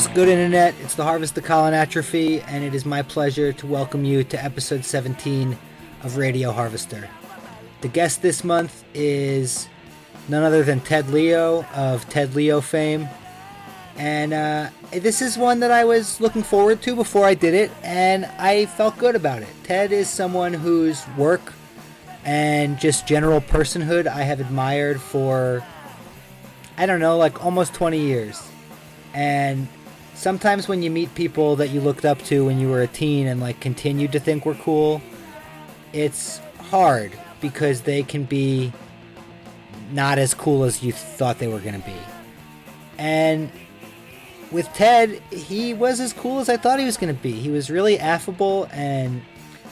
what's good, Internet? It's the Harvest of Colin Atrophy, and it is my pleasure to welcome you to episode 17 of Radio Harvester. The guest this month is none other than Ted Leo of Ted Leo fame. And uh, this is one that I was looking forward to before I did it, and I felt good about it. Ted is someone whose work and just general personhood I have admired for, I don't know, like almost 20 years. And sometimes when you meet people that you looked up to when you were a teen and like continued to think were cool, it's hard because they can be not as cool as you thought they were going to be. And with Ted, he was as cool as I thought he was going to be. He was really affable and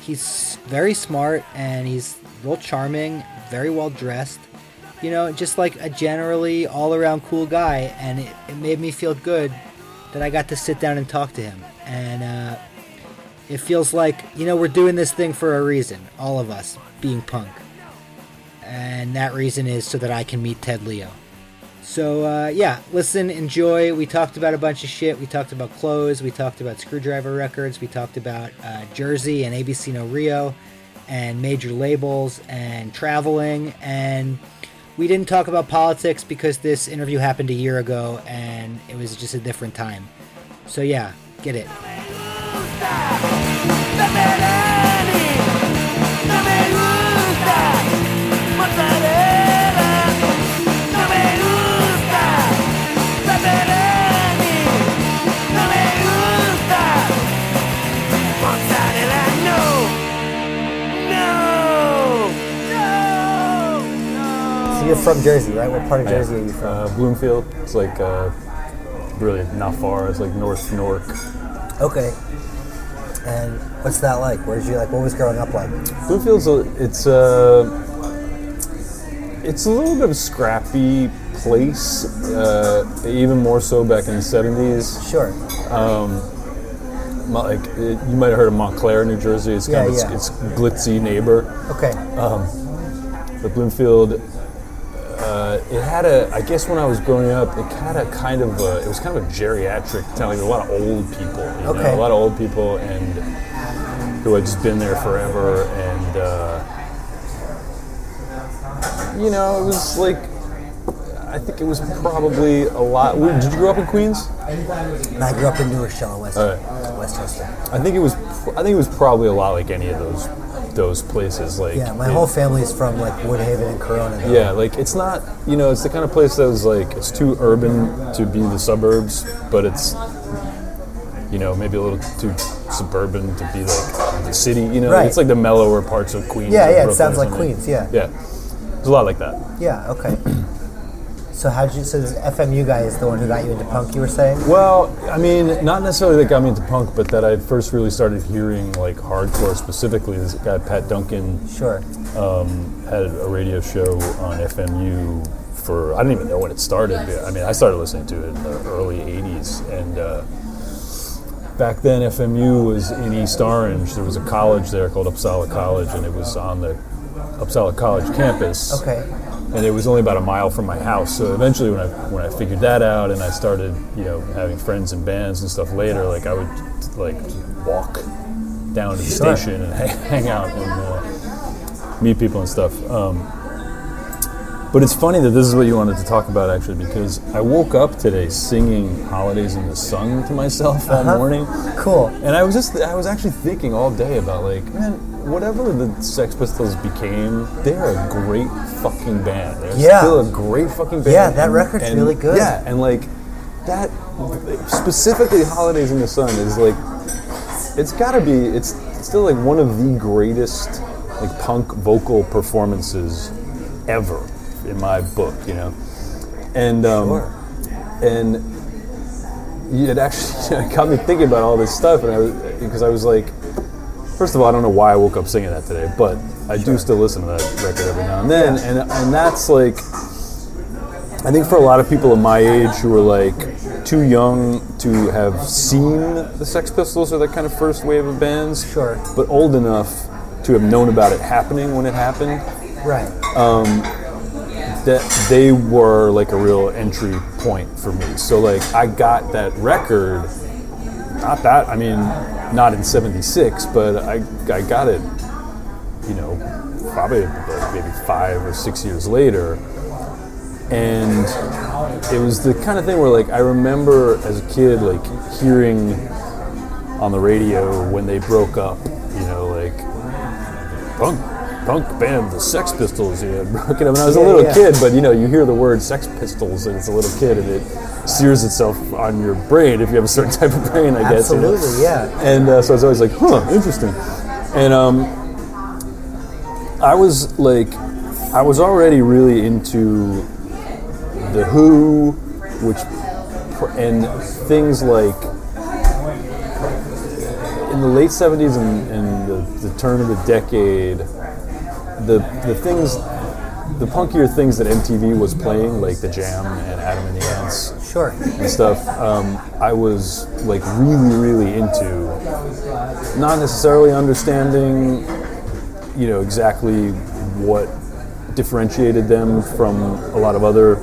he's very smart and he's real charming, very well dressed. You know, just like a generally all around cool guy. And it, it made me feel good that I got to sit down and talk to him. And uh, it feels like, you know, we're doing this thing for a reason, all of us being punk. And that reason is so that I can meet Ted Leo. So, uh, yeah, listen, enjoy. We talked about a bunch of shit. We talked about clothes. We talked about Screwdriver Records. We talked about uh, Jersey and ABC No Rio and major labels and traveling. And we didn't talk about politics because this interview happened a year ago and it was just a different time. So, yeah, get it. From Jersey, right? What part of Jersey are you from? Uh, Bloomfield. It's like uh, really not far. It's like North Newark. Okay. And what's that like? Where did you like? What was growing up like? Bloomfield's a, it's a it's a little bit of a scrappy place. Uh, even more so back in the seventies. Sure. Like it, you might have heard of Montclair, New Jersey. It's kind Yeah, of yeah. it's, it's glitzy neighbor. Okay. But Bloomfield, it had a. I guess when I was growing up, it had a kind of. A, it was kind of a geriatric town. Like a lot of old people. You know, Okay. a lot of old people and who had just been there forever, and uh, you know, it was like. I think it was probably a lot. Did you grow up in Queens? And I grew up in New Rochelle, West, Westchester. I think it was. I think it was probably a lot like any of those those places. Like Yeah, my it- whole family's from like Woodhaven and Corona. though. Yeah, like it's not, you know, it's the kind of place that was like it's too urban to be the suburbs, but it's, you know, maybe a little too suburban to be like the city. You know, Right. it's like the mellower parts of Queens. Yeah, yeah, it sounds like. Queens, yeah. Yeah, it's a lot like that. Yeah. Okay. So how did you? So this FMU guy is the one who got you into punk. You were saying? Well, I mean, not necessarily that got me into punk, but that I first really started hearing like hardcore specifically. This guy Pat Duncan Sure. had a radio show on FMU for I don't even know when it started. but, I mean, I started listening to it in the early '80s, and uh, back then FMU was in East Orange. There was a college there called Uppsala College, and it was on the Uppsala College campus. Okay. And it was only about a mile from my house. So eventually, when I when I figured that out, and I started, you know, having friends and bands and stuff later, like I would like walk down to the Sure. station and hang, out and uh, meet people and stuff. Um, but it's funny that this is what you wanted to talk about, actually, because I woke up today singing "Holidays in the Sun" to myself all Uh-huh. morning, Cool. and I was just I was actually thinking all day about like, man, whatever the Sex Pistols became, they're a great fucking band. They're Yeah. still a great fucking band. Yeah, that record's And- really good. Yeah, and like that specifically, "Holidays in the Sun" is like it's got to be it's still like one of the greatest like punk vocal performances ever in my book you know and um Sure. and it actually got me thinking about all this stuff and i was because i was like first of all i don't know why i woke up singing that today but i do still listen to that record every now and then and and that's like I think for a lot of people of my age who are like too young to have seen the Sex Pistols or that kind of first wave of bands, Sure. but old enough to have known about it happening when it happened, Right. Um, that they were like a real entry point for me. So like I got that record, not that I mean, not in '76, but I I got it, you know, probably like maybe five or six years later, and it was the kind of thing where like I remember as a kid like hearing on the radio when they broke up, you know, like punk punk band, the Sex Pistols. You up, and I was a little yeah. kid, but you know, you hear the word Sex Pistols, and it's a little kid, and it sears itself on your brain if you have a certain type of brain, I guess. you know? Absolutely, yeah. And uh, so I was always like, huh, interesting. And um, I was like, I was already really into the Who, which and things like in the late '70s and, and the, the turn of the decade, the the things, the punkier things that MTV was playing, like the Jam and Adam and the Ants Sure. and stuff, um, I was like really, really into. Not necessarily understanding, you know, exactly what differentiated them from a lot of other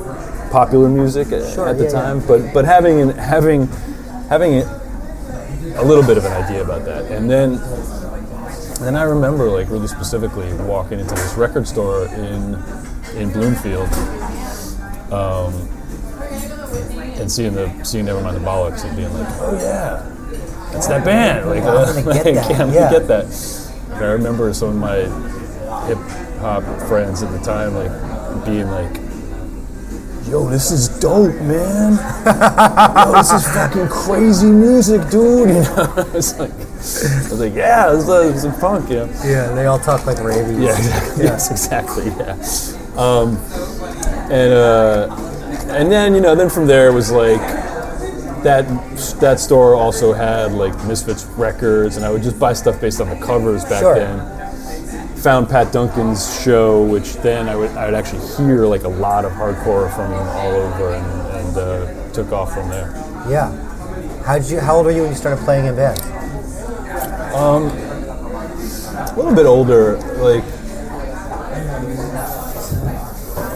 popular music at, Sure, at the yeah, yeah. time, but but having an, having having a little bit of an idea about that, and then. And then I remember, like, really specifically walking into this record store in in Bloomfield, um, and seeing the seeing Nevermind the Bollocks and being like, oh yeah, that's that band. Like, I'm gonna get that, I'm yeah. gonna get that. Like, I remember some of my hip hop friends at the time like being like, yo, this is dope, man. yo, this is fucking crazy music, dude. You know, it's like, I was like, yeah, this is, is funk, you know. Yeah, they all talk like rabies. Yeah, exactly. Yes, exactly. Yeah. Um, and uh, and then you know, then from there it was like that. That store also had like Misfits records, and I would just buy stuff based on the covers back Sure. then. Found Pat Duncan's show, which then I would I would actually hear like a lot of hardcore from him all over, and, and uh, took off from there. Yeah. How did you? How old were you when you started playing in bands? a little bit older, like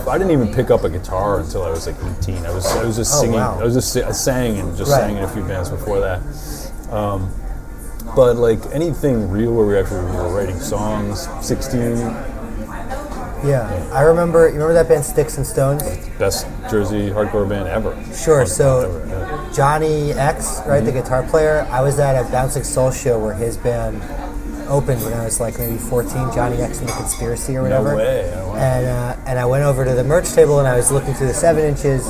I didn't even pick up a guitar until I was like 18. I was I was just Oh, singing. wow. I was just I sang and just Right. sang in a few bands before that. Um, but like anything real where we actually were writing songs, 16, Yeah. I remember. You remember that band Sticks and Stones? best Jersey hardcore band ever. Sure. So Ever, yeah. Johnny X, right, the guitar player. I was at a Bouncing Soul show where his band opened when I was like maybe 14. Johnny X and the Conspiracy or whatever. No way. Oh, wow. And uh, and I went over to the merch table and I was looking through the seven inches,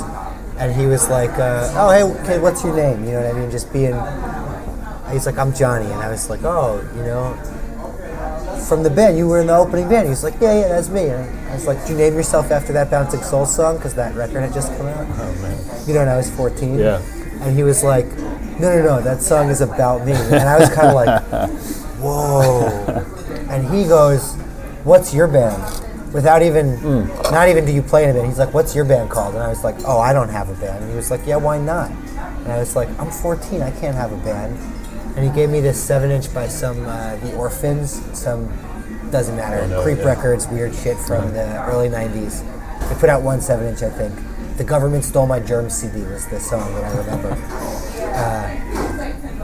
and he was like, uh, "Oh hey kid, what's your name?" You know what I mean? Just being. He's like, "I'm Johnny," and I was like, "Oh, you know." From the band, you were in the opening band. He's like, yeah, yeah, that's me. And I was like, did you name yourself after that Bouncing Soul song? Because that record had just come out. Oh man. You know, when I was 14. Yeah. And he was like, no, no, no, that song is about me. And I was kind of like, whoa. And he goes, what's your band? Without even, Hmm. not even do you play in a band. He's like, what's your band called? And I was like, oh, I don't have a band. And he was like, yeah, why not? And I was like, I'm 14, I can't have a band. And he gave me this seven inch by some, uh, The Orphans, some, doesn't matter, no, Creep yeah. Records, weird shit from the early 90s. They put out one seven inch, I think. The Government Stole My Germ CD was the song that I remember. Uh,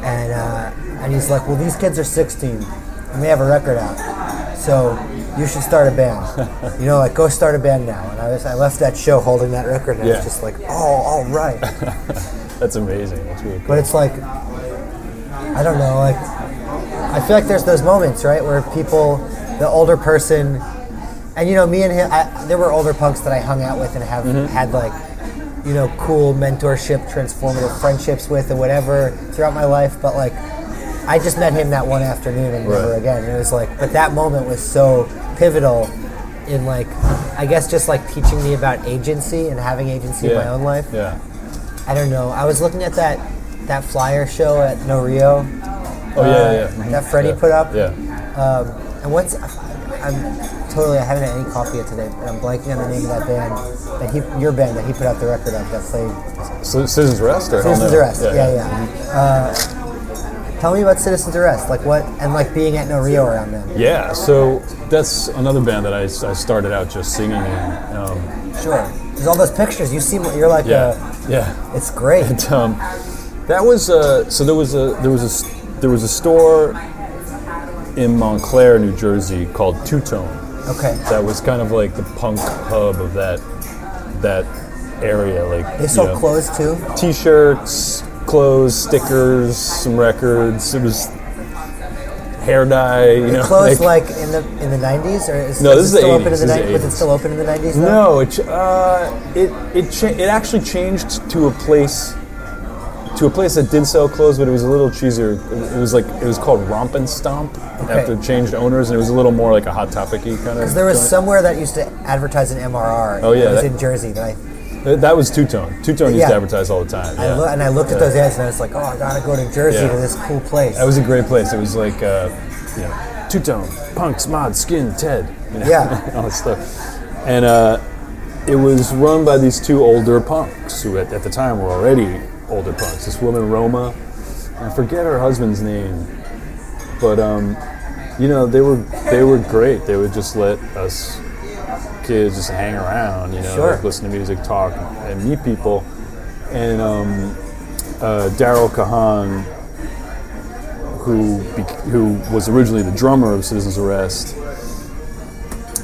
and, uh, and he's like, well, these kids are 16 and they have a record out. So you should start a band. you know, like, go start a band now. And I, was, I left that show holding that record and I was just like, oh, all right. That's amazing. That's really cool. But it's like, I don't know, like, I feel like there's those moments, right, where people, the older person, and you know, me and him, I, there were older punks that I hung out with and have mm-hmm. had like, you know, cool mentorship, transformative friendships with, or whatever throughout my life. But like, I just met him that one afternoon and never Right. again. And it was like, but that moment was so pivotal in like, I guess just like teaching me about agency and having agency in my own life. Yeah. I don't know. I was looking at that that flyer show at No Rio Oh yeah, yeah. yeah. Mhm. that Freddie Yeah. put up. Yeah. Um, and what's I'm totally I haven't had any coffee yet today, but I'm blanking on the name of that band that he your band that he put out the record of that played So Citizens Rest or Citizens Arrest. Yeah, yeah. Uh, Tell me about Citizens Arrest, like what, and like being at No Rio around then. Yeah, so that's another band that I, I started out just singing in. Um, Sure. There's all those pictures. You seem you're like yeah, uh, yeah. it's great. And, um, that was uh, so there was a there was a there was a store in Montclair, New Jersey called Two Tone. Okay. That was kind of like the punk hub of that that area. Like They you sold know, clothes too. T-shirts, clothes, stickers, some records. It was hair dye. You know, Closed like in the in the 90s, or is, No, is this is still open 80s, in the this 90s? Was it still open in the 90s? No, it uh, it it cha- it actually changed to a place to a place that did sell clothes, but it was a little cheesier. It was like it was called Romp and Stomp okay. after it changed owners, and it was a little more like a hot topicy kind of. Because there was joint. somewhere that used to advertise an MRR. Oh, yeah, it was that- in Jersey. That I, That- was Two Tone. Two Tone used to advertise all the time. I yeah. and I looked at those ads and I was like, oh, I gotta go to Jersey Yeah. to this cool place. That was a great place. It was like, uh, you know, Two Tone, Punks, Mod, Skin, Ted. You know, Yeah. all that stuff. And uh, it was run by these two older punks who, at, at the time, were already older punks. This woman, Roma, I forget her husband's name, but um, you know, they were they were great. They would just let us kids just hang around, you know, Sure. like listen to music, talk, and meet people. And um, uh, Daryl Kahan, who who was originally the drummer of Citizens Arrest,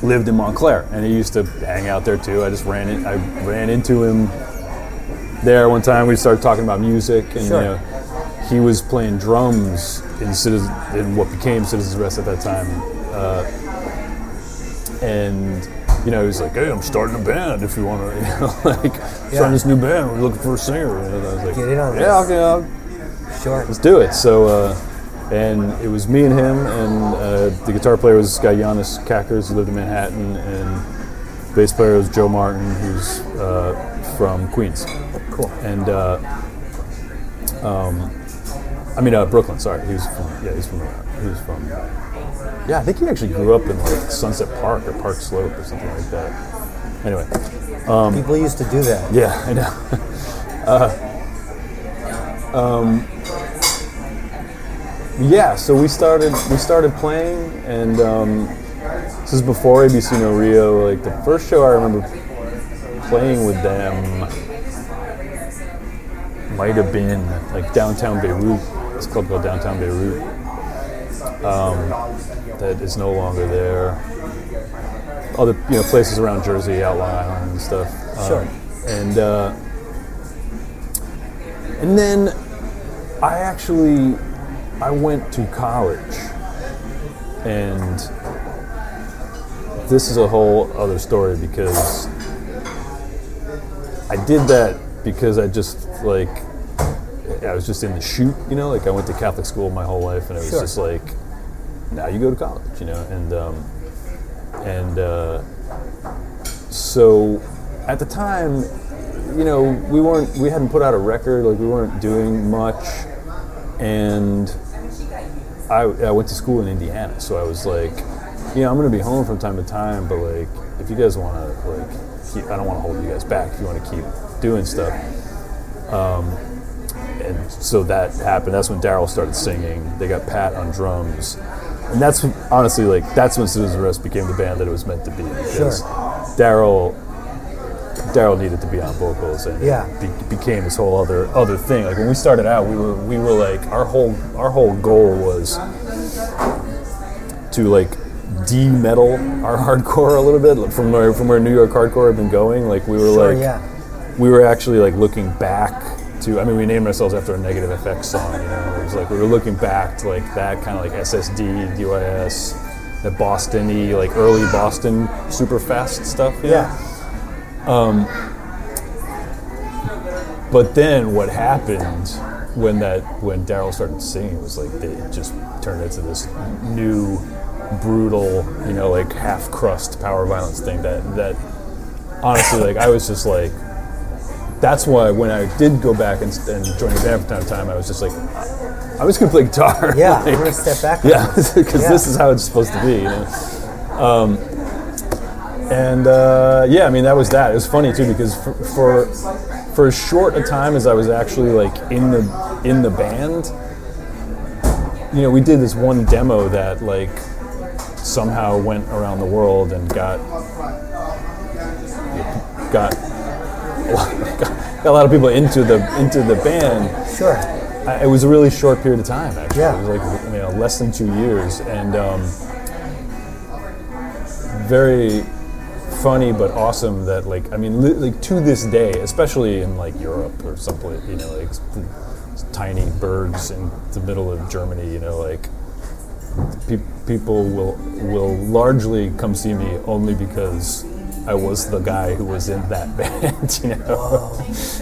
lived in Montclair, and he used to hang out there too. I just ran in, I ran into him there one time. We started talking about music, and Sure. you know, he was playing drums in Citizen in what became Citizens Arrest at that time, uh, and. You know, he was like, "Hey, I'm starting a band. If you want to, you know, like, starting this new band. We're looking for a singer." And I was like, Get in on "Yeah, okay, I'll, Sure. let's do it. So, uh, and it was me and him, and uh, the guitar player was this guy Giannis Kackers, who lived in Manhattan, and bass player was Joe Martin, who's uh, from Queens, Cool. and uh, um, I mean uh, Brooklyn. Sorry, he was from yeah, he's from he was from yeah, I think he actually grew up in like Sunset Park or Park Slope or something like that. Anyway, People used to do that. yeah, I know. uh, um, yeah, so we started we started playing, and um, this is before ABC No Rio. Like the first show I remember playing with them might have been like downtown Beirut. It's club called Downtown Beirut. Um, that is no longer there. Other you know places around Jersey, out Long Island and stuff. Um, Sure. and uh, and then I actually I went to college, and this is a whole other story because I did that because I just like I was just in the shoot, you know, like I went to Catholic school my whole life, and it was Sure. just like now you go to college, you know, and um, and uh, so at the time, you know, we weren't we hadn't put out a record, like we weren't doing much, and I, I went to school in Indiana, so I was like, you know, I'm gonna be home from time to time, but like, if you guys want to, like, keep, I don't want to hold you guys back. If you want to keep doing stuff, um, and so that happened. That's when Daryl started singing. They got Pat on drums, and that's honestly like that's when Citizens Arrest became the band that it was meant to be because Sure. Daryl. Daryl needed to be on vocals, and Yeah. it be, became this whole other other thing. Like when we started out, we were we were like our whole our whole goal was to like de-metal our hardcore a little bit from where from where New York hardcore had been going. Like we were Sure, like yeah. we were actually like looking back to I mean we named ourselves after a negative FX song, you know. It was like we were looking back to like that kind of like SSD, DYS, the Boston-y, like early Boston super fast stuff. Yeah. Um, but then what happened when that when Daryl started singing was like it just turned into this new brutal, you know, like half crust power violence thing that that honestly like I was just like that's why when I did go back and, and join the band from time to time, I was just like, I was gonna play guitar. Yeah, like, I'm gonna step back. yeah, because Yeah. this is how it's supposed to be. You know? um, and uh, yeah, I mean that was that. It was funny too because for, for for as short a time as I was actually like in the in the band, you know, we did this one demo that like somehow went around the world and got got got a lot of people into the into the band. Sure. I, it was a really short period of time, actually. Yeah. It was like you know less than two years, and um, very funny but awesome that like I mean li- like to this day, especially in like Europe or someplace, you know, like tiny burgs in the middle of Germany, you know, like pe- people will will largely come see me only because I was the guy who was in that band, you know,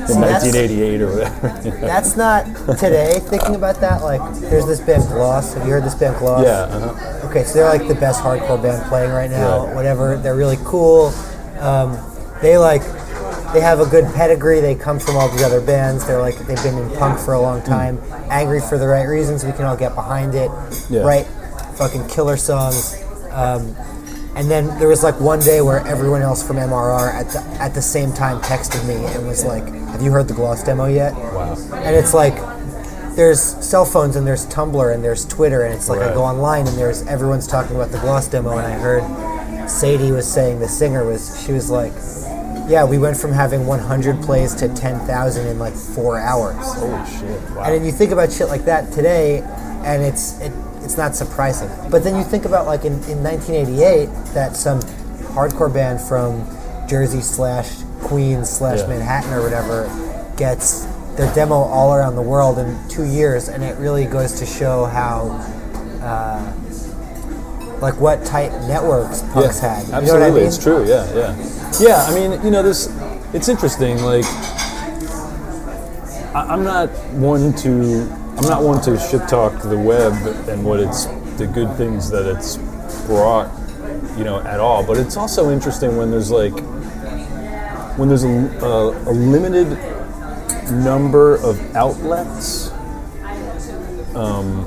in 1988 or whatever. you know. That's not today. Thinking about that, like, there's this band Gloss. Have you heard this band Gloss? Yeah, uh-huh. Okay, so they're like the best hardcore band playing right now. Right. Whatever. They're really cool. Um, they like they have a good pedigree. They come from all these other bands. They're like they've been in punk for a long time. Angry for the right reasons. We can all get behind it. Yeah. Right. Fucking killer songs. Um, and then there was like one day where everyone else from MRR at the, at the same time texted me and was like, "Have you heard the Gloss demo yet?" Wow. And it's like there's cell phones and there's Tumblr and there's Twitter and it's like I go online and there's everyone's talking about the Gloss demo and I heard Sadie was saying the singer was she was like, yeah, we went from having 100 plays to 10,000 in like four hours. Holy shit! Wow. And then you think about shit like that today, and it's it, it's not surprising. But then you think about like in, in 1988 that some hardcore band from Jersey slash Queens slash Yeah. Manhattan or whatever gets their demo all around the world in two years, and it really goes to show how. Uh, like what tight networks punks had. You know Absolutely, what I mean? it's true. Yeah, yeah, yeah. I mean, you know, this. It's interesting. Like, I, I'm not one to. I'm not one to shit talk the web and what it's the good things that it's brought, you know, at all. But it's also interesting when there's like when there's a, a, a limited number of outlets. Um,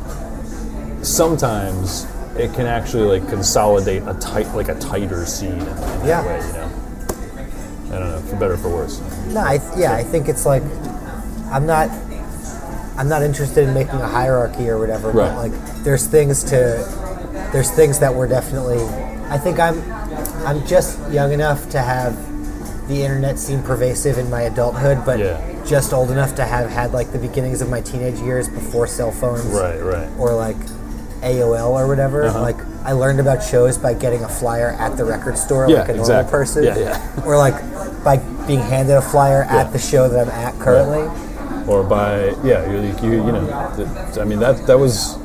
sometimes it can actually like consolidate a tight like a tighter scene in, Yeah. way you know i don't know for better or for worse No, I th- yeah, I think it's like I'm not I'm not interested in making a hierarchy or whatever, Right. but like there's things to there's things that were definitely I think I'm I'm just young enough to have the internet seem pervasive in my adulthood, but Yeah. just old enough to have had like the beginnings of my teenage years before cell phones right right or like AOL or whatever. Uh-huh. Like I learned about shows by getting a flyer at the record store, Yeah, like a normal exactly. person. Yeah, yeah. Or like by being handed a flyer at the show that I'm at currently. Or by yeah you, you, you know th- i mean that that was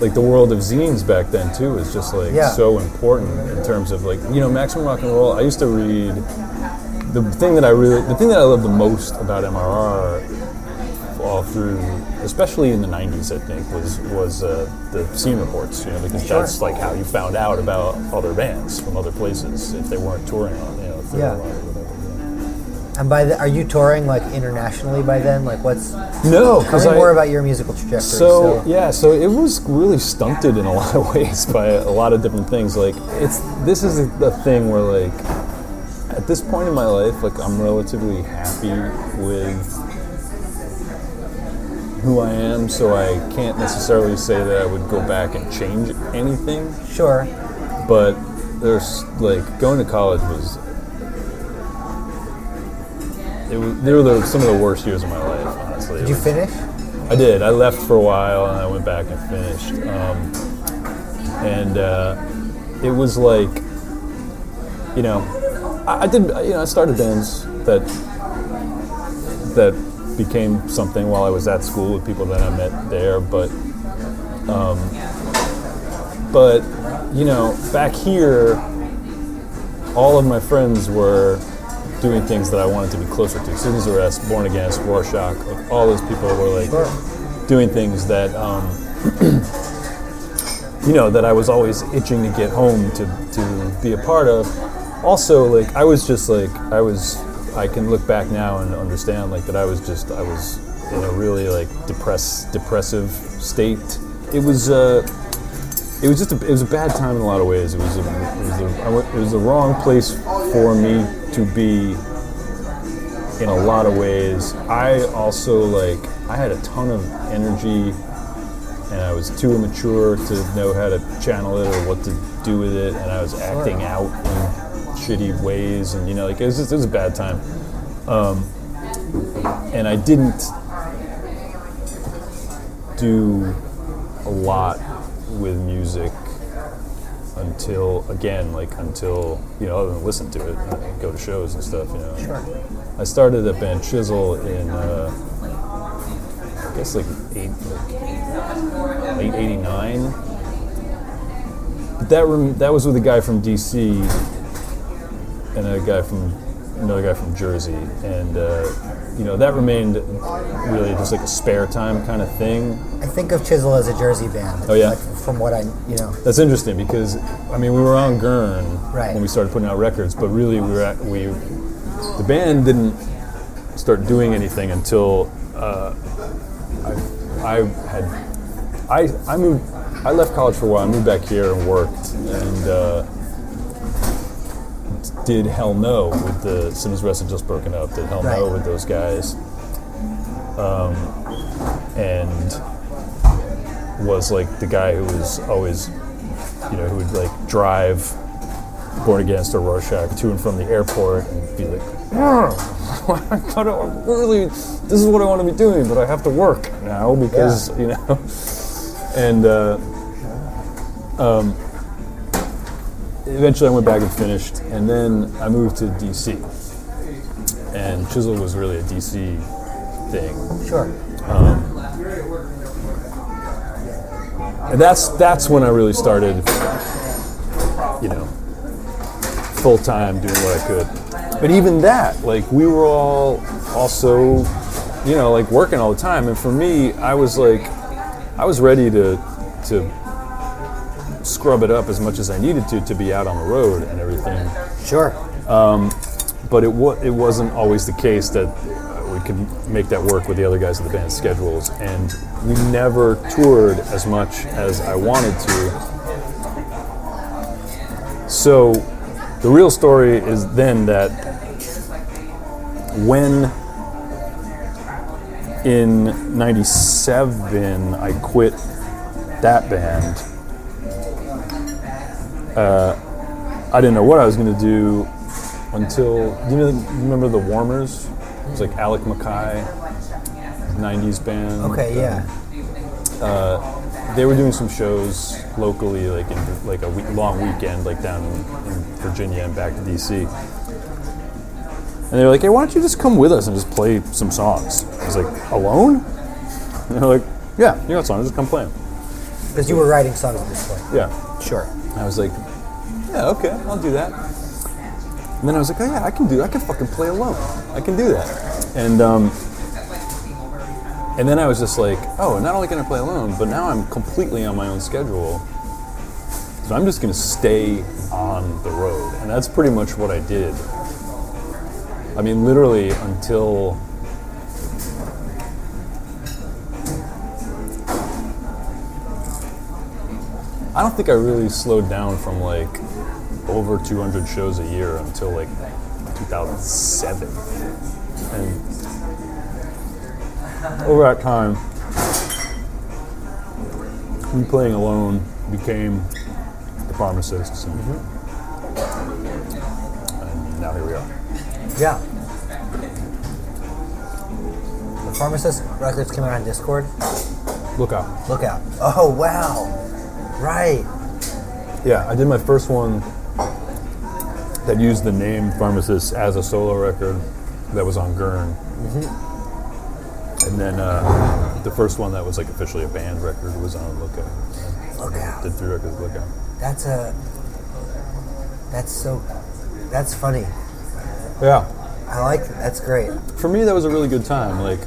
like the world of zines back then too is just like Yeah. so important in terms of like you know maximum rock and roll i used to read the thing that i really the thing that i love the most about mrr all through especially in the 90s i think was was uh, the scene reports you know because Sure. that's like how you found out about other bands from other places if they weren't touring on you know if they Yeah. And by the, are you touring like internationally by then? Like what's no tell because more about your musical trajectory. So yeah, so it was really stunted in a lot of ways by a lot of different things. Like it's this is the thing where like at this point in my life, like I'm relatively happy with who I am, so I can't necessarily say that I would go back and change anything. sure. But there's like going to college was it was they were the, some of the worst years of my life. Honestly, Did you was- finish? I did. I left for a while and I went back and finished. Um, and uh, it was like, you know, I, I did. You know, I started bands that that became something while I was at school with people that I met there. But, um, but you know, back here, all of my friends were doing things that I wanted to be closer to. Citizens Arrest, Born Against, Rorschach, like, all those people were like Sure. doing things that, um, you know, that I was always itching to get home to, to be a part of. Also, like, I was just like, I was, I can look back now and understand like that I was just, I was in a really like depressed, depressive state. It was, uh, it was just a, it was a bad time in a lot of ways. It was a, it was a, it was the wrong place for me to be in a lot of ways. I also like I had a ton of energy and I was too immature to know how to channel it or what to do with it, and I was acting out in shitty ways, and you know, like it was just, it was a bad time. Um, and I didn't do a lot with music until again like until you know other than listen to it and go to shows and stuff you know Sure. I started at Band Chisel in uh, I guess like eight like late '89. But that rem- that was with a guy from DC and a guy from another guy from Jersey, and uh, you know that remained really just like a spare time kind of thing. I think of Chisel as a Jersey band. Oh, yeah? Like, from what I, you know. That's interesting because I mean we were on Gern Right. when we started putting out records, but really we were at, we the band didn't start doing anything until uh, I, I had I I moved I left college for a while. I moved back here and worked and uh, did Hell No with the Citizens Arrest had just broken up. Did Hell No with those guys. Um, and was like the guy who was always, you know, who would like drive Born Against or Rorschach to and from the airport and be like, I gotta really, this is what I want to be doing, but I have to work now because, you know, and uh, um, eventually I went back and finished, and then I moved to DC. And Chisel was really a DC thing. Sure. Um, and that's that's when I really started, you know, full time doing what I could. But even that, like we were all also, you know, like working all the time. And for me, I was like, I was ready to to scrub it up as much as I needed to to be out on the road and everything. Sure. Um, but it wa- it wasn't always the case that we could make that work with the other guys in the band's schedules, and we never toured as much as I wanted to. So, the real story is then that when in '97 I quit that band, uh, I didn't know what I was going to do until you know you remember the Warmers? It was like Alec MacKaye, '90s band. Okay, yeah. They were doing some shows locally, like in like a week, long weekend, like down in, in Virginia and back to DC. And they were like, "Hey, why don't you just come with us and just play some songs?" I was like, "Alone?" And they're like, "Yeah, you got songs. Just come play them." Because you were writing songs at this point. Yeah. Sure. I was like, yeah, okay, I'll do that. And then I was like, oh yeah, I can do. I can fucking play alone. I can do that. And um, and then I was just like, oh, not only can I play alone, but now I'm completely on my own schedule. So I'm just gonna stay on the road, and that's pretty much what I did. I mean, literally until. I don't think I really slowed down from like over 200 shows a year until like 2007. And over that time, me playing alone became the pharmacists. And, mm-hmm. and now here we are. Yeah. The Pharmacist Records came out on Dischord. Look out. Look out. Oh, wow. Right. Yeah, I did my first one that used the name Pharmacist as a solo record that was on Gern. Mm-hmm. And then uh, the first one that was like officially a band record was on Lookout. Oh, Look out. Did three records Lookout. That's a. That's so. That's funny. Yeah. I like that. That's great. For me, that was a really good time. Like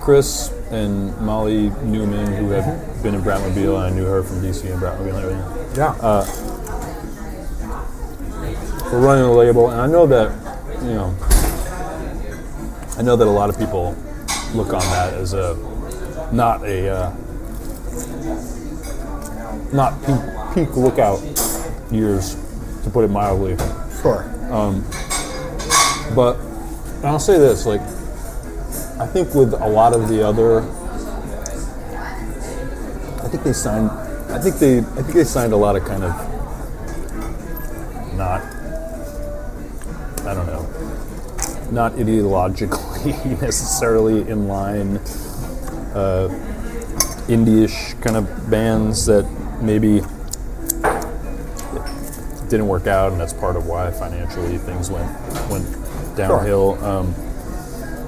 Chris and Molly Neuman, who had mm-hmm. been in Bratmobile, and I knew her from DC and Bratmobile and everything. Yeah. we're running a label, and I know that, you know, I know that a lot of people look on that as a not a uh, not peak, peak lookout years, to put it mildly. sure. But and I'll say this, like I think with a lot of the other I think they signed. I think they. I think they signed a lot of kind of not. Don't ideologically necessarily in line. Uh, indie-ish kind of bands that maybe didn't work out, and that's part of why financially things went went downhill. Um,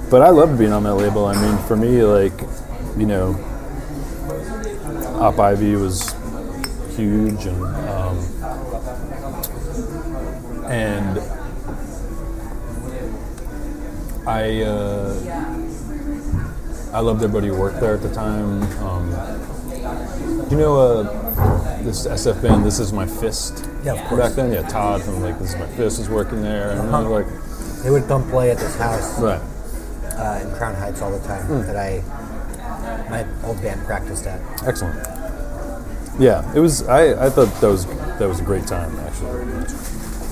but I loved being on that label. I mean, for me, like you know, Op Ivy was huge, and um, and I uh, I loved everybody who worked there at the time. Um, you know uh, this SF band? This is my fist. Yeah, of course. Back then, yeah, Todd from like this is my fist was working there, and Uh-huh. like They would come play at this house right. uh, in Crown Heights all the time Hmm. that I my old band practiced at. Excellent. Yeah, it was. I, I thought that was that was a great time. Actually,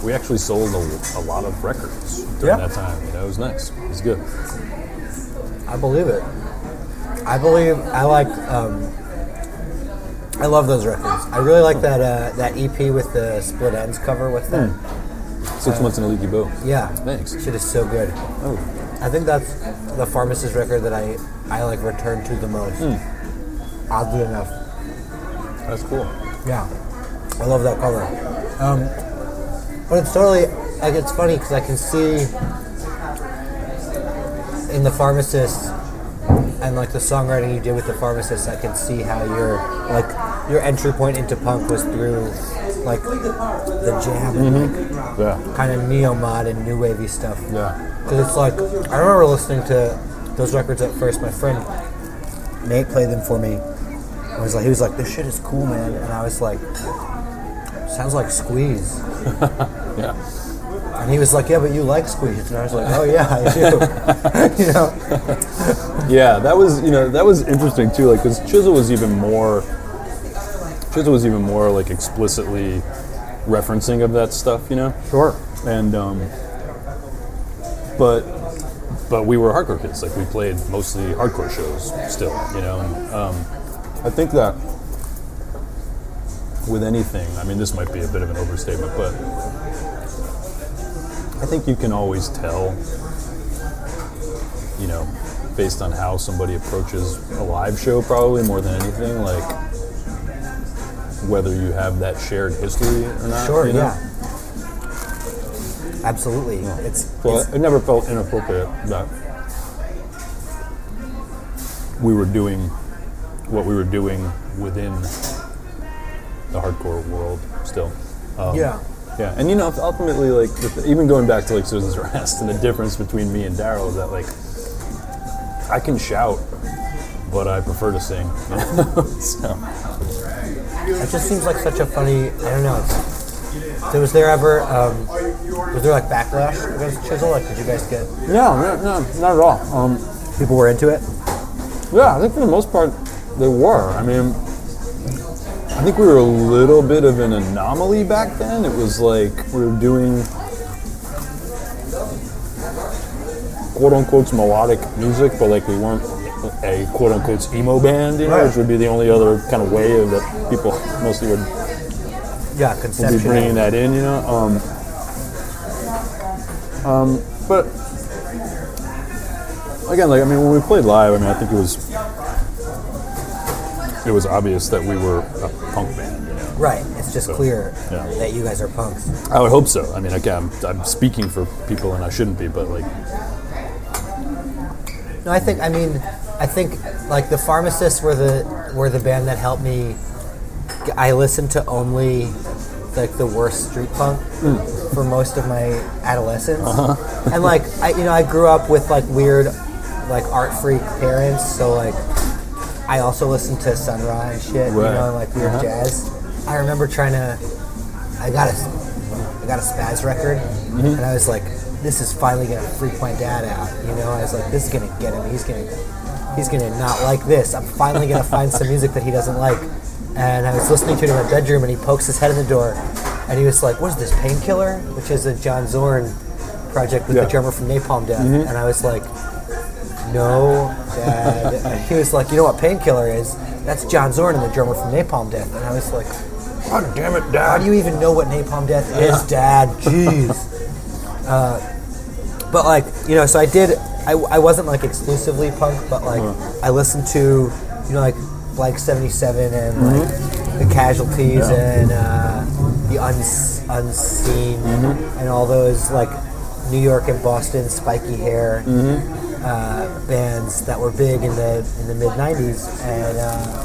we actually sold a, a lot of records during Yeah. that time. You know, it was nice. It was good. I believe it. I believe I like. Um, I love those records. I really like that uh, that EP with the Split Enz cover with that. Six months in a leaky boat. Yeah, Thanks. shit is so good. Oh, I think that's the pharmacist record that I I like return to the most. Oddly enough, that's cool. yeah, I love that cover. Um, but it's totally like it's funny because I can see in the pharmacist and like the songwriting you did with the pharmacist, I can see how your like your entry point into punk was through like the jam and mm-hmm. like Yeah, kind of neo mod and new wavy stuff. yeah. Because it's like, I remember listening to those records at first. My friend Nate played them for me. I was like, he was like, "This shit is cool, man," and I was like, "Sounds like Squeeze." Yeah. And he was like, "Yeah, but you like Squeeze," and I was like, "Oh yeah, I do." you know? Yeah, that was you know that was interesting too. Like, because Chisel was even more. Chisel was even more like explicitly referencing of that stuff. You know. Sure. and um, but but we were hardcore kids. Like we played mostly hardcore shows still, you know. And um, I think that with anything, I mean, this might be a bit of an overstatement, but I think you can always tell, you know, based on how somebody approaches a live show, probably more than anything, like whether you have that shared history or not. Sure. you know? Yeah. Absolutely. It's, Well, it's it never felt inappropriate that we were doing what we were doing within the hardcore world still. Um, yeah. Yeah, and you know, ultimately, like with- even going back to like Susan's Rest, and the difference between me and Daryl is that like I can shout, but I prefer to sing. So It just seems like such a funny. I don't know. It's, so was there ever um, was there like backlash against Chisel? Like, did you guys get no, no, no, not at all. Um, people were into it? Yeah, I think for the most part they were. I mean, I think we were a little bit of an anomaly back then. It was like we were doing quote unquote melodic music, but like we weren't a quote unquote emo band, you know, Right. which would be the only other kind of way that people mostly would Yeah, will be bringing that in, you know. Um, um, but again, like I mean, when we played live, I mean, I think it was it was obvious that we were a punk band. You know? Right. It's just clear yeah. that you guys are punks. I would hope so. I mean, again, I'm, I'm speaking for people, and I shouldn't be, but like, No, I think. I mean, I think like the pharmacists were the were the band that helped me. I listened to only like the worst street punk hmm. for most of my adolescence, uh-huh. and like I, you know, I grew up with like weird, like art freak parents, so like I also listened to Sun Ra and shit, you Right. know, like weird Uh-huh. jazz. I remember trying to. I got a, I got a Spaz record, and I was like, "This is finally gonna freak my dad out." You know, I was like, "This is gonna get him. He's gonna, he's gonna not like this. I'm finally gonna find some music that he doesn't like." And I was listening to it in my bedroom, and he pokes his head in the door, and he was like, "What is this, Painkiller?" Which is a John Zorn project with Yeah. the drummer from Napalm Death, and I was like, "No, Dad." He was like, "You know what Painkiller is?" that's John Zorn, and the drummer from Napalm Death. And I was like, God damn it, Dad. how do you even know what Napalm Death is, Dad? Jeez. uh, but like, you know, so I did. I, I wasn't like exclusively punk, but like I listened to, you know, like Seventy Seven and like the Casualties Mm-hmm. Yeah. and uh, the uns, Unseen Mm-hmm. and all those like New York and Boston spiky hair Mm-hmm. Uh, bands that were big in the in the mid '90s, and uh,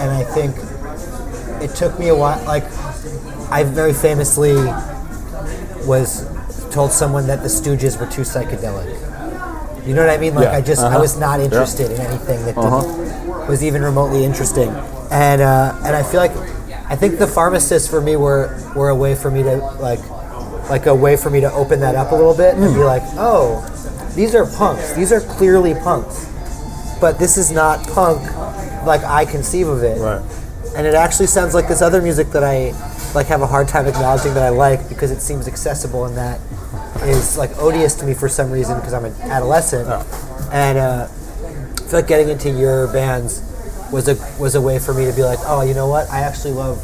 and I think it took me a while. Like, I very famously was told someone that the Stooges were too psychedelic. You know what I mean? Like, Yeah, I just I uh-huh. was not Yeah. interested in anything that Uh-huh. was even remotely interesting, and uh, and I feel like I think the pharmacists for me were were a way for me to like like a way for me to open that up a little bit and be Hmm. like, oh, these are punks. These are clearly punks, but this is not punk like I conceive of it Right. and it actually sounds like this other music that I like have a hard time acknowledging that I like because it seems accessible and that is like odious to me for some reason because I'm an adolescent Oh. and uh, I feel like getting into your bands was a was a way for me to be like oh you know what I actually love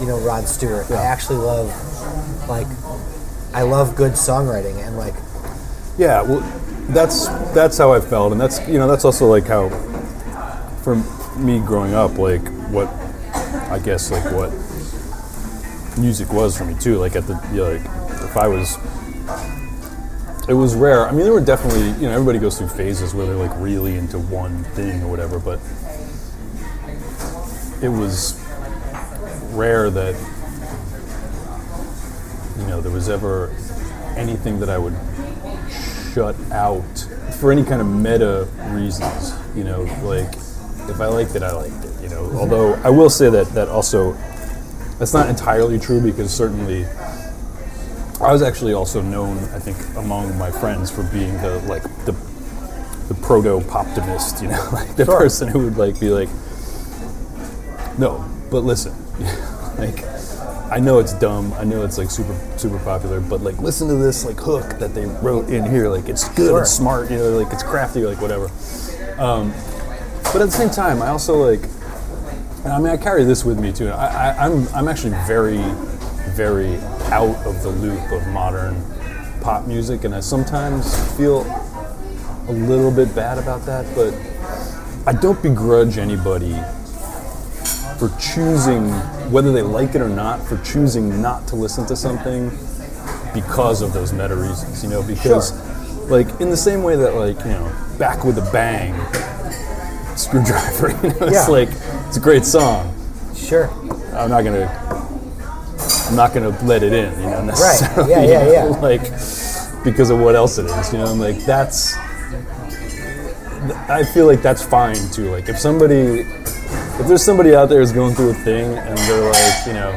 you know Rod Stewart I actually love like I love good songwriting and like Yeah, well, that's that's how I felt, and that's you know that's also like how, for me growing up, like what I guess like what music was for me too. Like at the you know, like if I was, it was rare. I mean, there were definitely you know everybody goes through phases where they're like really into one thing or whatever, but it was rare that you know there was ever anything that I would shut out for any kind of meta reasons. You know, like if I liked it, I liked it. You know, although I will say that that also that's not entirely true because certainly I was actually also known, I think, among my friends for being the like the the proto poptimist. You know, like the Sure. person who would like be like, no, but listen, like. I know it's dumb. I know it's like super super popular, but like listen to this like hook that they wrote in here. Like it's good, Sure. it's smart, you know, like it's crafty, like whatever. Um, but at the same time, I also like. and I mean, I carry this with me too. I, I, I'm I'm actually very very out of the loop of modern pop music, and I sometimes feel a little bit bad about that. But I don't begrudge anybody for choosing, whether they like it or not, for choosing not to listen to something because of those meta reasons, you know, because like in the same way that like, you know, back with a bang Skrewdriver, you know, it's Yeah. like it's a great song. sure I'm not gonna I'm not gonna let it in, you know, necessarily. Right. Yeah, yeah, you know, yeah. Like because of what else it is, you know, I'm like that's I feel like that's fine too. Like if somebody if there's somebody out there who's going through a thing and they're like, you know,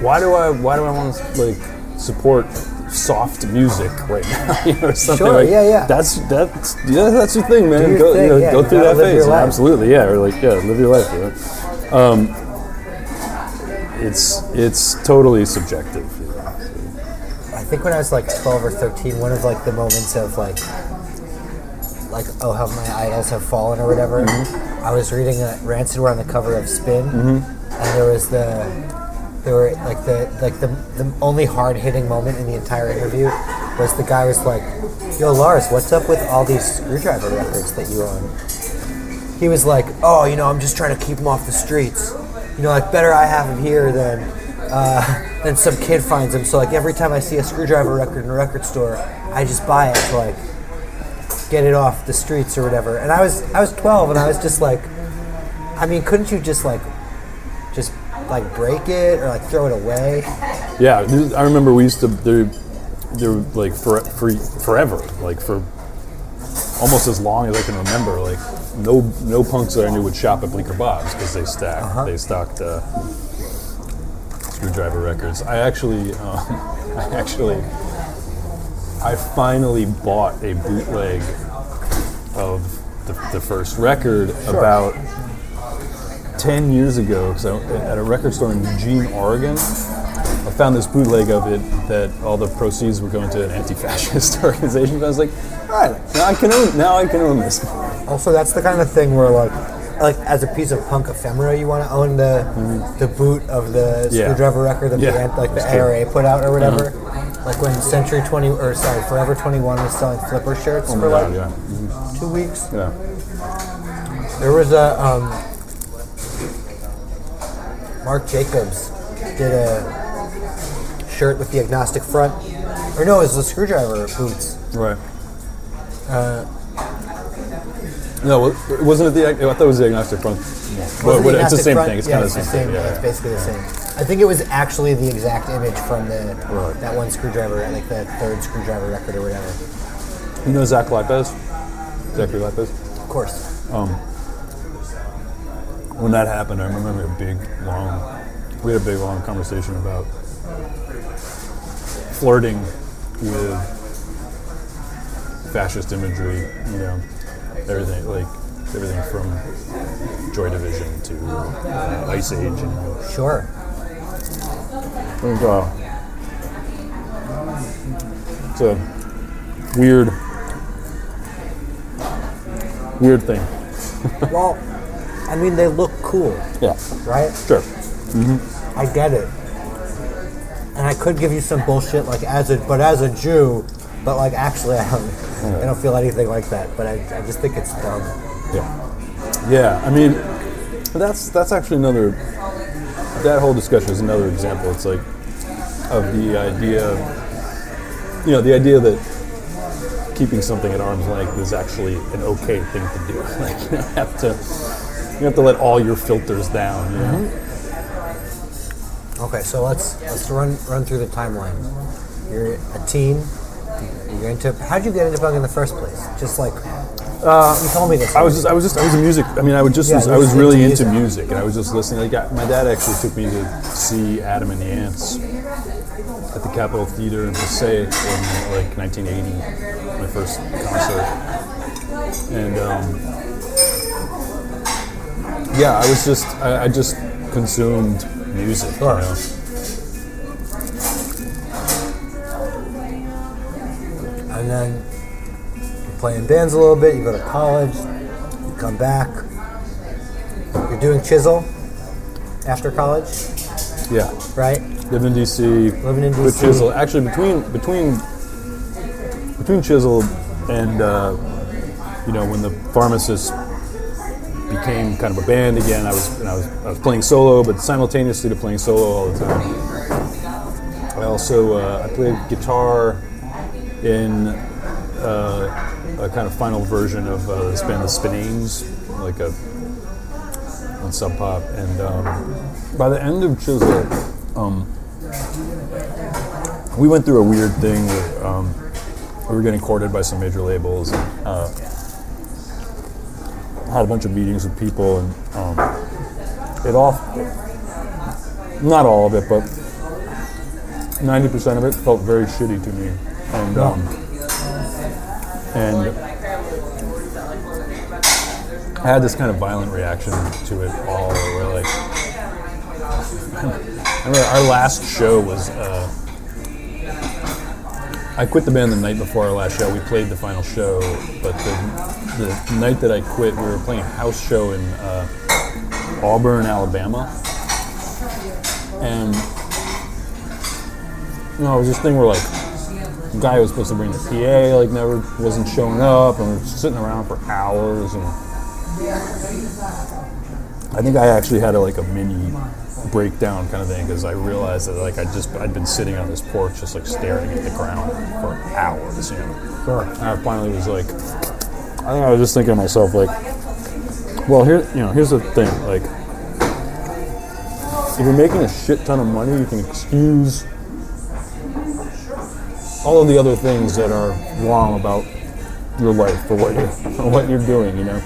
why do I why do I want to like support soft music right now? you know, or something Sure, like yeah, yeah. That's that's yeah, that's your thing, man. your go thing, you know, yeah, go through that phase. Absolutely, yeah. Or like, yeah, live your life. You know? um, it's it's totally subjective. you know. I think when I was like 12 or 13, one of like the moments of like, like oh how my idols have fallen or whatever. Mm-hmm. I was reading a Rancid were on the cover of Spin, and there was the there were like the like the the only hard hitting moment in the entire interview was the guy was like, "Yo Lars, what's up with all these Skrewdriver records that you own?" He was like, "Oh, you know, I'm just trying to keep them off the streets. You know, like better I have them here than." Uh, then some kid finds them. So like every time I see a Skrewdriver record in a record store, I just buy it to like get it off the streets or whatever. And I was I was 12 and I was just like, I mean, couldn't you just like just like break it or like throw it away? Yeah, I remember we used to there, there were like for, for forever, like for almost as long as I can remember. Like no no punks that I knew would shop at Bleecker Bob's because they stacked they stocked uh, Skrewdriver records. I actually um, I actually I finally bought a bootleg of the, the first record about 10 years ago because at a record store in Eugene, Oregon. I found this bootleg of it that all the proceeds were going to an anti-fascist organization. I was like, all right, now I can own, now I can own this. Also, that's the kind of thing where like, like as a piece of punk ephemera, you want to own the the boot of the Mm-hmm. Yeah. Skrewdriver record that Yeah, the like the. Uh-huh. ARA put out or whatever. Like when Century Twenty or sorry, Forever Twenty One was selling flipper shirts Oh for god, like yeah. two weeks. Yeah. There was a um, Marc Jacobs did a shirt with the agnostic front, or no, it was the Skrewdriver boots. Right. Uh, No, wa- wasn't it the? I thought it was the agnostic front. Was But, but it's the same front? thing. It's yeah, kind of the same, thing. Yeah, Yeah. it's basically the same. I think it was actually the exact image from the that one Skrewdriver, like the third Skrewdriver record or whatever. You know Zach Lopez? Zachary Lopez. Of course. When that happened, I remember having a big, long. We had a big, long conversation about flirting with fascist imagery. You know, everything like everything from Joy Division to uh, Iceage. You know, Sure. And, uh, it's a weird, weird thing. Well, I mean, they look cool, Yeah, right? sure. I get it. And I could give you some bullshit like as a but as a Jew, but like actually I don't I don't feel anything like that. But I, I just think it's dumb. Yeah, yeah. I mean, that's that's actually another. That whole discussion is another example. It's like of the idea, you know, the idea that keeping something at arm's length is actually an okay thing to do. Like you don't have to, you have to let all your filters down. You know? Mm-hmm. Okay, so let's let's run run through the timeline. You're a teen. You're into. How'd you get into punk in the first place? Just like you told me this. I was just, I was just, I was a music. I mean, I would just, yeah, was, I was really into music. music, and I was just listening. Like, I, my dad actually took me to see Adam and the Ants at the Capitol Theater in Passaic in like 1980, my first concert. And um, yeah, I was just, I, I just consumed music. Sure. You know? and then you play in bands a little bit. You go to college. You come back. You're doing chisel after college, Yeah. right? Lived in DC. Living in DC. With Chisel. Actually, between between between Chisel and uh, you know when the pharmacist became kind of a band again, I was and I was I was playing solo, but simultaneously to playing solo all the time. I also uh, I played guitar in uh, a kind of final version of uh, this band, the Spinanes, like a on Sub Pop, and um, by the end of Chisel, um, we went through a weird thing. Where, um, we were getting courted by some major labels, and uh, had a bunch of meetings with people, and um, it all, not all of it, but ninety percent of it felt very shitty to me, and um, and I had this kind of violent reaction to it all, where like. I remember our last show was. Uh, I quit the band the night before our last show. We played the final show, but the, the night that I quit, we were playing a house show in uh, Auburn, Alabama, and you know, it was this thing where like guy who was supposed to bring the PA like never wasn't showing up, and we were sitting around for hours, and I think I actually had a, like a mini breakdown kind of thing because I realized that like I just I'd been sitting on this porch just like staring at the ground for hours, you know. Sure. And I finally was like, I think I was just thinking to myself like, well here you know here's the thing like if you're making a shit ton of money, you can excuse all of the other things that are wrong about your life or what you're or what you're doing, you know.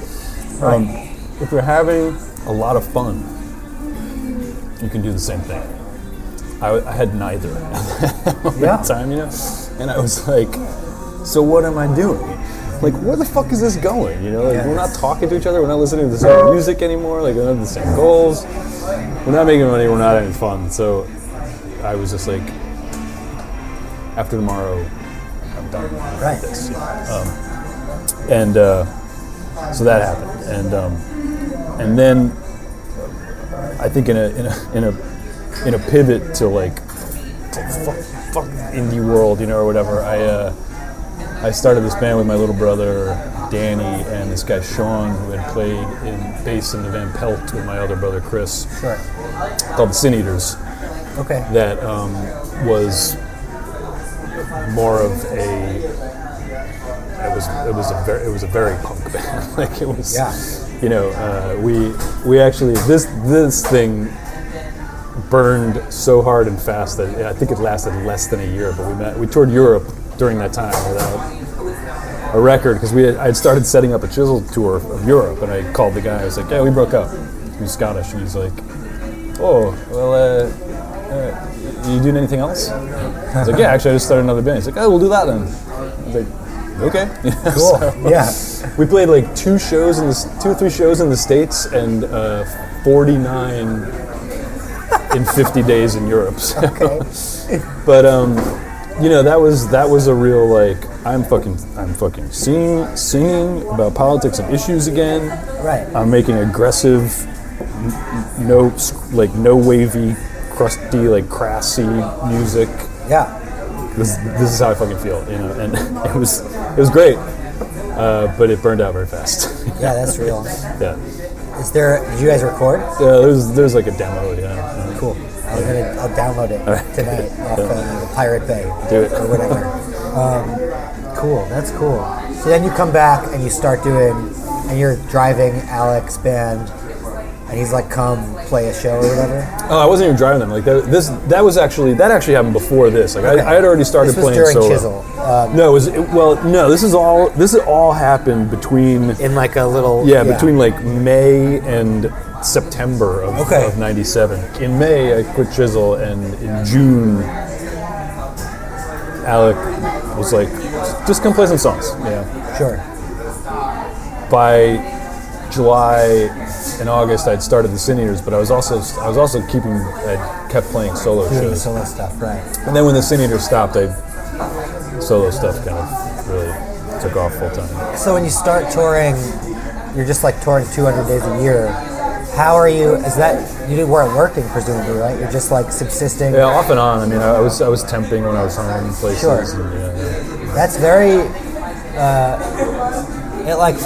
Um, if you're having a lot of fun, you can do the same thing. I, I had neither at Yeah. that time, you know, and I was like, so what am I doing? Like, where the fuck is this going? You know, like Yeah. we're not talking to each other, we're not listening to the same music anymore, like we don't have the same goals, we're not making money, we're not having fun. So I was just like, after tomorrow, I'm done Right. with this. you know. Um, and uh, so that happened, and um, and then I think in a in a in a in a pivot to like to fuck, fuck indie world, you know, or whatever. I uh, I started this band with my little brother Danny and this guy Sean, who had played in bass in the Van Pelt with my other brother Chris, Sure. called the Sin Eaters Okay. that um, was more of a it was it was a very it was a very punk band like it was Yeah. you know uh, we we actually this this thing burned so hard and fast that I think it lasted less than a year but we met we toured Europe during that time without a record because we had, I had started setting up a chisel tour of Europe and I called the guy I was like yeah we broke up he was Scottish and he's like oh well uh, uh, you doing anything else? I was like, yeah, actually, I just started another band. He's like, oh, we'll do that then. I was like, okay. Cool. So, Yeah. We played like two shows in the two or three shows in the states and uh, 49 in 50 days in Europe. So- Okay. but um, you know that was that was a real like I'm fucking I'm fucking singing singing about politics and issues again. Right. I'm making aggressive, no like no wavy, crusty like crassy music. Yeah. This this is how I fucking feel, you know. And it was it was great, uh, but it burned out very fast. Yeah, that's real. yeah, Is there? Did you guys record? yeah. There's there's like a demo. Yeah. Cool. I'm gonna. I'll download it tonight off uh, the Pirate Bay Do it. or whatever. Um, cool. That's cool. So then you come back and you start doing, and you're driving Alec's band, and he's like, "Come play a show or whatever." Oh, I wasn't even driving them. Like that, this, that was actually that actually happened before this. Like Okay. I, I had already started This was playing during solo. Chisel. Um, No, it was it, well, no. This is all. This is all happened between in like a little. yeah, between like May and September of, Okay. of '97. In May, I quit Chisel, and in June, Alec was like, "Just come play some songs." Yeah. Sure. By July and August, I'd started the Sin Eaters, but I was also I was also keeping I kept playing solo Doing shows. solo stuff, right? And then when the Sin Eaters stopped, I solo stuff kind of really took off full time. So when you start touring, you're just like touring 200 days a year. How are you? Is that you weren't working presumably, right? You're just like subsisting. Yeah, off and on. I mean, I was I was temping when I was home places. Sure. And, yeah, yeah. That's very. Uh, it like.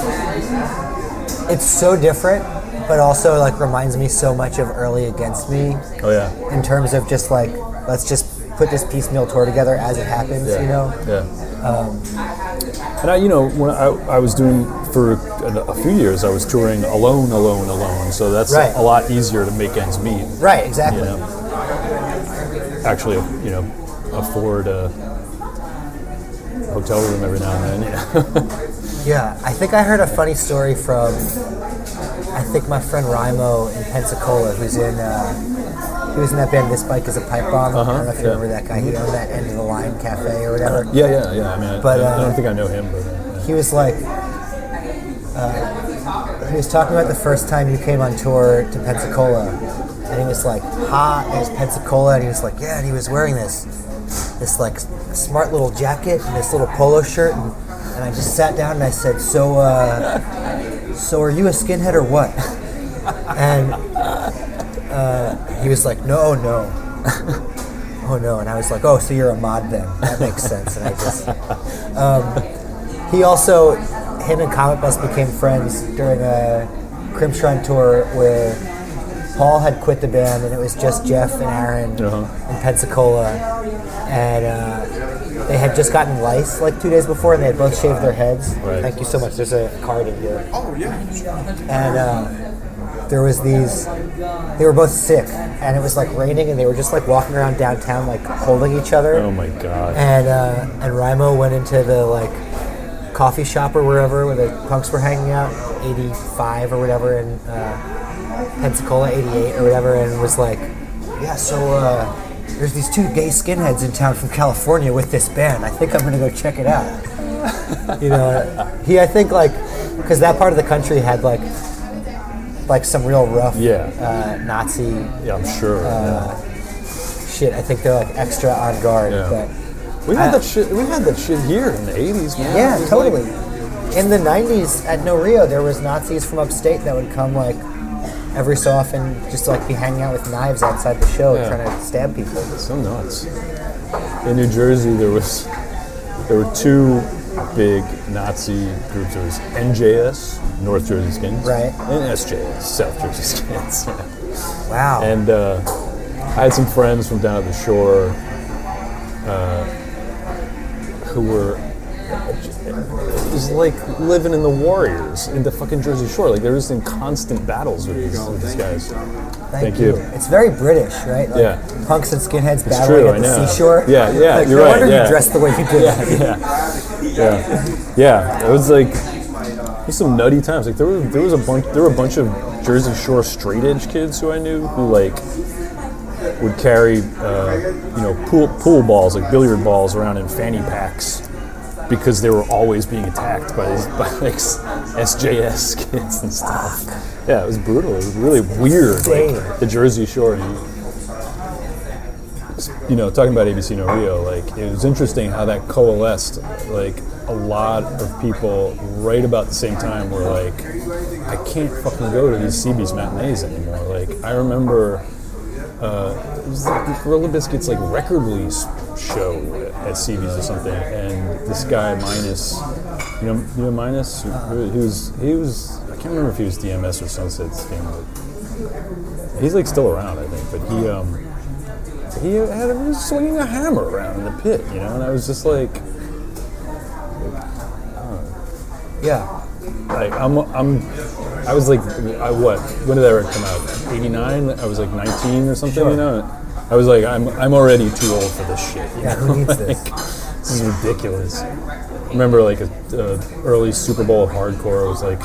It's so different, but also like reminds me so much of early Against Me Oh yeah. in terms of just like let's just put this piecemeal tour together as it happens, Yeah. you know. Yeah. Um, and I, you know, when I, I was doing for a, a few years, I was touring alone, alone, alone. So that's Right. a lot easier to make ends meet. Right. You Exactly. know, actually, you know, afford a hotel room every now and then. Yeah. Yeah, I think I heard a funny story from I think my friend Rimo in Pensacola, who's in uh, he was in that band This Bike is a Pipe Bomb. I don't know if you Uh-huh, yeah. remember that guy. He owned that end of the line cafe or whatever. yeah, yeah, yeah. I mean, I, But, I, I uh, don't think I know him, but uh, He was like uh, he was talking about the first time you came on tour to Pensacola, and he was like hot. And it was Pensacola, and he was like, yeah, and he was wearing this this like smart little jacket and this little polo shirt, and, and I just sat down and I said, so uh, so are you a skinhead or what? And uh, he was like, no, no. Oh no! And I was like, "Oh, so you're a mod then? That makes sense." And I just, um, he also, him and Cometbus became friends during a Crimpshrine tour where Paul had quit the band and it was just Jeff and Aaron Uh-huh. in Pensacola, and uh, they had just gotten lice like two days before, and they had both shaved their heads. Right. Thank you so much. There's a card in here. Oh yeah. And. Uh, there was these they were both sick and it was like raining and they were just like walking around downtown like holding each other oh my god. and uh, and Rimo went into the like coffee shop or wherever where the punks were hanging out 85 or whatever in uh, Pensacola 88 or whatever and was like yeah so uh, there's these two gay skinheads in town from California with this band I think I'm gonna go check it out you know he I think like because that part of the country had like like some real rough Yeah. uh, Nazi Yeah, I'm sure. uh, shit. I think they're like extra on guard. Yeah. But we had that shit. We had that shit here in the '80s, man. yeah, totally. like in the '90s at No Rio, there was Nazis from upstate that would come like every so often, just like be hanging out with knives outside the show, Yeah. trying to stab people. So nuts. In New Jersey, there was there were two big Nazi groups. There was NJS, North Jersey Skins, Right. and SJS, South Jersey Skins. Wow. and uh, I had some friends from down at the shore uh, who were. It was like living in the Warriors in the fucking Jersey Shore. Like they were just in constant battles with these, with these guys. Thank, thank you. It's very British, right? Like Yeah. Punks and skinheads It's battling true, at the seashore. Yeah, yeah, Like, you're no right. wonder yeah. you dressed the way you did. yeah, yeah, yeah. It was like it was some nutty times. Like there was there was a bunch there were a bunch of Jersey Shore straight edge kids who I knew who like would carry uh, you know pool pool balls like billiard balls around in fanny packs because they were always being attacked by these by like SJS kids and stuff. Yeah, it was brutal. It was really weird. Like the Jersey Shore. You, you know, talking about ABC No Rio, like it was interesting how that coalesced. Like a lot of people, right about the same time, were like, "I can't fucking go to these CB's matinees anymore." Like I remember, uh, it was like the Gorilla Biscuits like record release show at CB's or something, and this guy Minus, you know, you know Minus, he was he was I can't remember if he was DMS or Sunset's thing, but he's like still around, I think, but he um he had he was swinging a hammer around in the pit, you know, and I was just like, Yeah. like I'm I'm I was like I what when did that record come out? '89. I was like 19 or something, Sure. you know. I was like I'm I'm already too old for this shit. You Yeah, know? who needs this? Like, this is ridiculous. I remember like a, a early Super Bowl of hardcore. It was like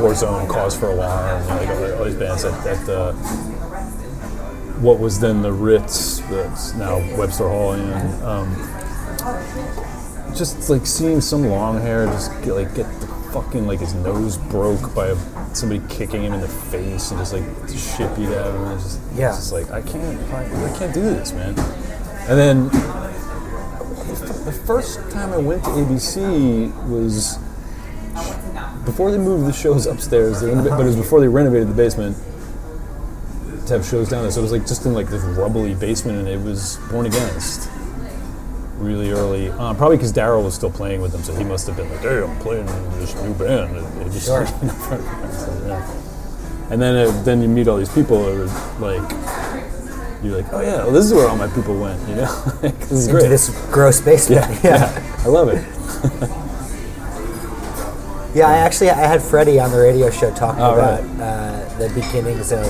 Warzone, Cause for Alarm, like all, these bands at, at uh, what was then the Ritz, that's now Webster Hall, and um, just like seeing some long hair just get, like get fucking like his nose broke by somebody kicking him in the face and just like shit beat out of him. It's just, Yeah. it's just like I can't, I, I can't do this, man. And then the first time I went to ABC was before they moved the shows upstairs. They renova- but it was before they renovated the basement to have shows down there. So it was like just in like this rubbly basement, and it was Born Against really early on. Probably because Daryl was still playing with them, so he must have been like, "Hey, I'm playing in this new band." And it just, Sure. so, yeah. And then uh, then you meet all these people who are like. You're like, oh yeah, well, this is where all my people went, you know. Like, this is Into great. this gross basement. yeah, yeah, I love it. Yeah, I actually I had Freddie on the radio show talking Oh, about right. uh, the beginnings of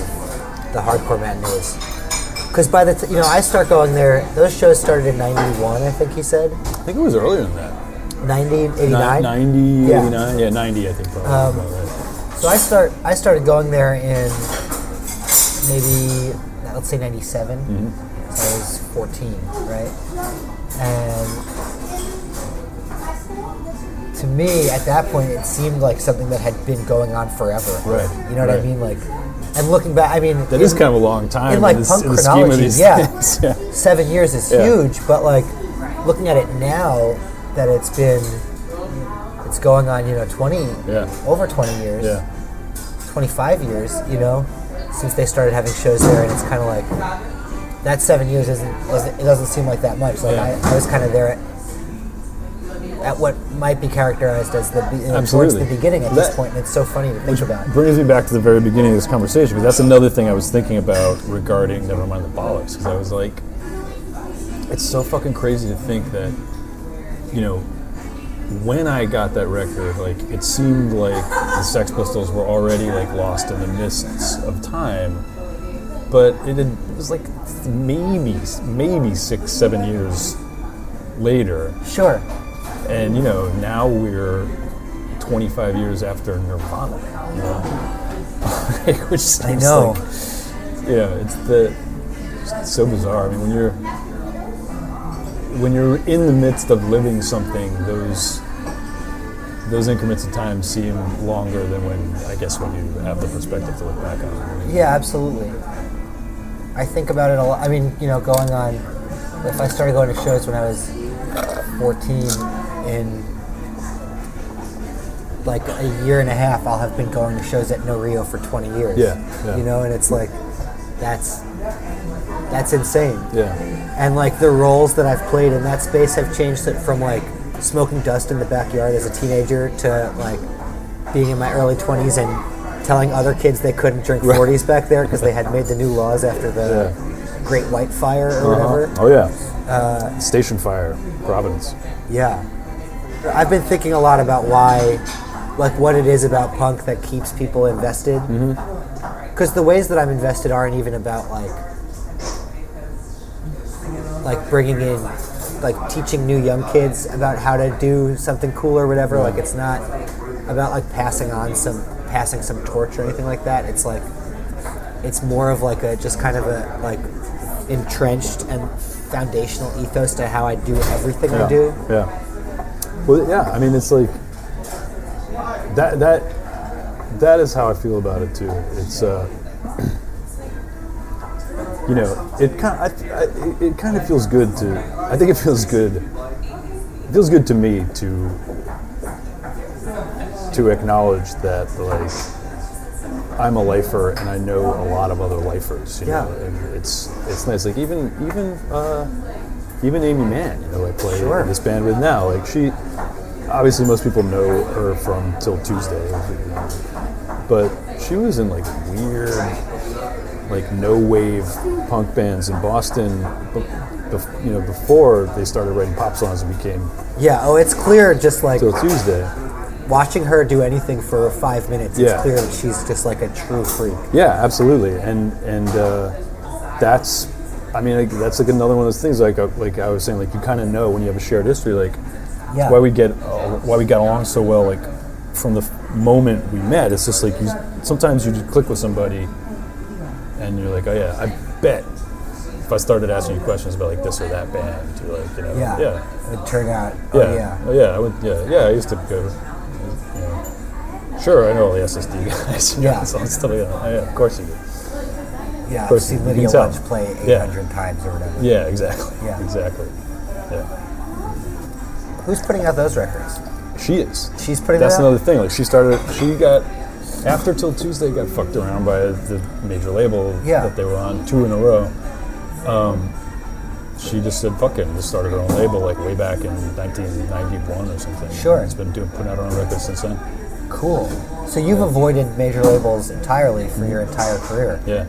the hardcore matinees. Because by the t- you know I start going there, those shows started in '91, I think he said. I think it was earlier than that. 90, Ni- 89. 90, Yeah. 89? Yeah, 90, I think probably. Um, right. So I start I started going there in maybe let's say '97. Mm-hmm. So I was 14, right? And to me, at that point, it seemed like something that had been going on forever. Right, You know what I mean? Like, and looking back, I mean, That is in- kind of a long time in, like, this- punk in the of chronology, these yeah. yeah. seven years is Yeah. huge, but like looking at it now, that it's been it's going on, you know, 20 Yeah. over 20 years. Yeah. 25 years, you know, since they started having shows there, and it's kind of like that seven years isn't, doesn't it doesn't seem like that much. Like. I, I was kind of there at, at what might be characterized as the you know, towards the beginning at this point, and it's so funny to think about. Brings me back to the very beginning of this conversation because that's another thing I was thinking about regarding Never Mind the Bollocks. Because I was like, it's so fucking crazy to think that, you know, when I got that record, like it seemed like the Sex Pistols were already like lost in the mists of time, but it, had, it was like maybe maybe six seven years later, Sure. And you know now we're 25 years after Nirvana, you know, which seems know. like you know it's the it's so bizarre. I mean when you're when you're in the midst of living something, those those increments of time seem longer than when I guess when you have the perspective to look back on. Yeah, absolutely. I think about it a lot. I mean, you know, going on. If I started going to shows when I was 14 in like a year and a half, I'll have been going to shows at No Rio for 20 years. Yeah, yeah. You know, and it's like, that's that's insane. Yeah. And like the roles that I've played in that space have changed it from like smoking dust in the backyard as a teenager to like being in my early 20s and telling other kids they couldn't drink 40s back there because they had made the new laws after the Great White Fire or whatever. Uh-huh. Oh yeah. Station Fire, Providence. Yeah. I've been thinking a lot about why, like, what it is about punk that keeps people invested. Mm-hmm. Because the ways that I'm invested aren't even about, like, like bringing in, like, teaching new young kids about how to do something cool or whatever. Like, it's not about, like, passing on some, passing some torch or anything like that. It's like, it's more of like a, just kind of a, like, entrenched and foundational ethos to how I do everything I do. Yeah. Well, yeah. I mean, it's like that. That that is how I feel about it too. It's uh, you know, it kind. I, I, it- it kind of feels good to. I think it feels good. It feels good to me to to acknowledge that like I'm a lifer and I know a lot of other lifers. You Yeah. know, and it's it's nice. Like even even uh, even Aimee Mann, you know, I play Sure. this band with now. Like she, obviously most people know her from 'Til Tuesday, but she was in like weird, like no wave punk bands in Boston. bef- You know, before they started writing pop songs and became Yeah, oh, it's clear just like 'Til Tuesday. watching her do anything for five minutes, it's Yeah. clear that she's just like a true freak. Yeah, absolutely, and and uh, that's, I mean, like, that's like another one of those things. Like uh, like I was saying, like you kind of know when you have a shared history, like Yeah. why we get uh, why we got along so well, like from the f- moment we met. It's just like you, sometimes you just click with somebody, and you're like, oh yeah, I bet if I started asking you questions about like this or that band, you're like, you know, Yeah. yeah, It would turn out, yeah, oh yeah. oh, yeah, I would, yeah, yeah. I used to go. You know, sure, I know all the SSD guys. Yeah. all that stuff. Yeah, yeah, of course you do. Yeah, I've seen Lydia. Lunch play Yeah. 800 times or whatever. Yeah, exactly. Yeah. exactly. Yeah, Who's putting out those records? she is. She's putting That's another thing. Like she started, she got after 'Til Tuesday got fucked around by the major label Yeah. that they were on two in a row. Um, she just said fuck it and just started her own label like way back in 1991 or something. Sure. It's been doing putting out her own records since then. Cool. So you've avoided major labels entirely for your entire career. Yeah.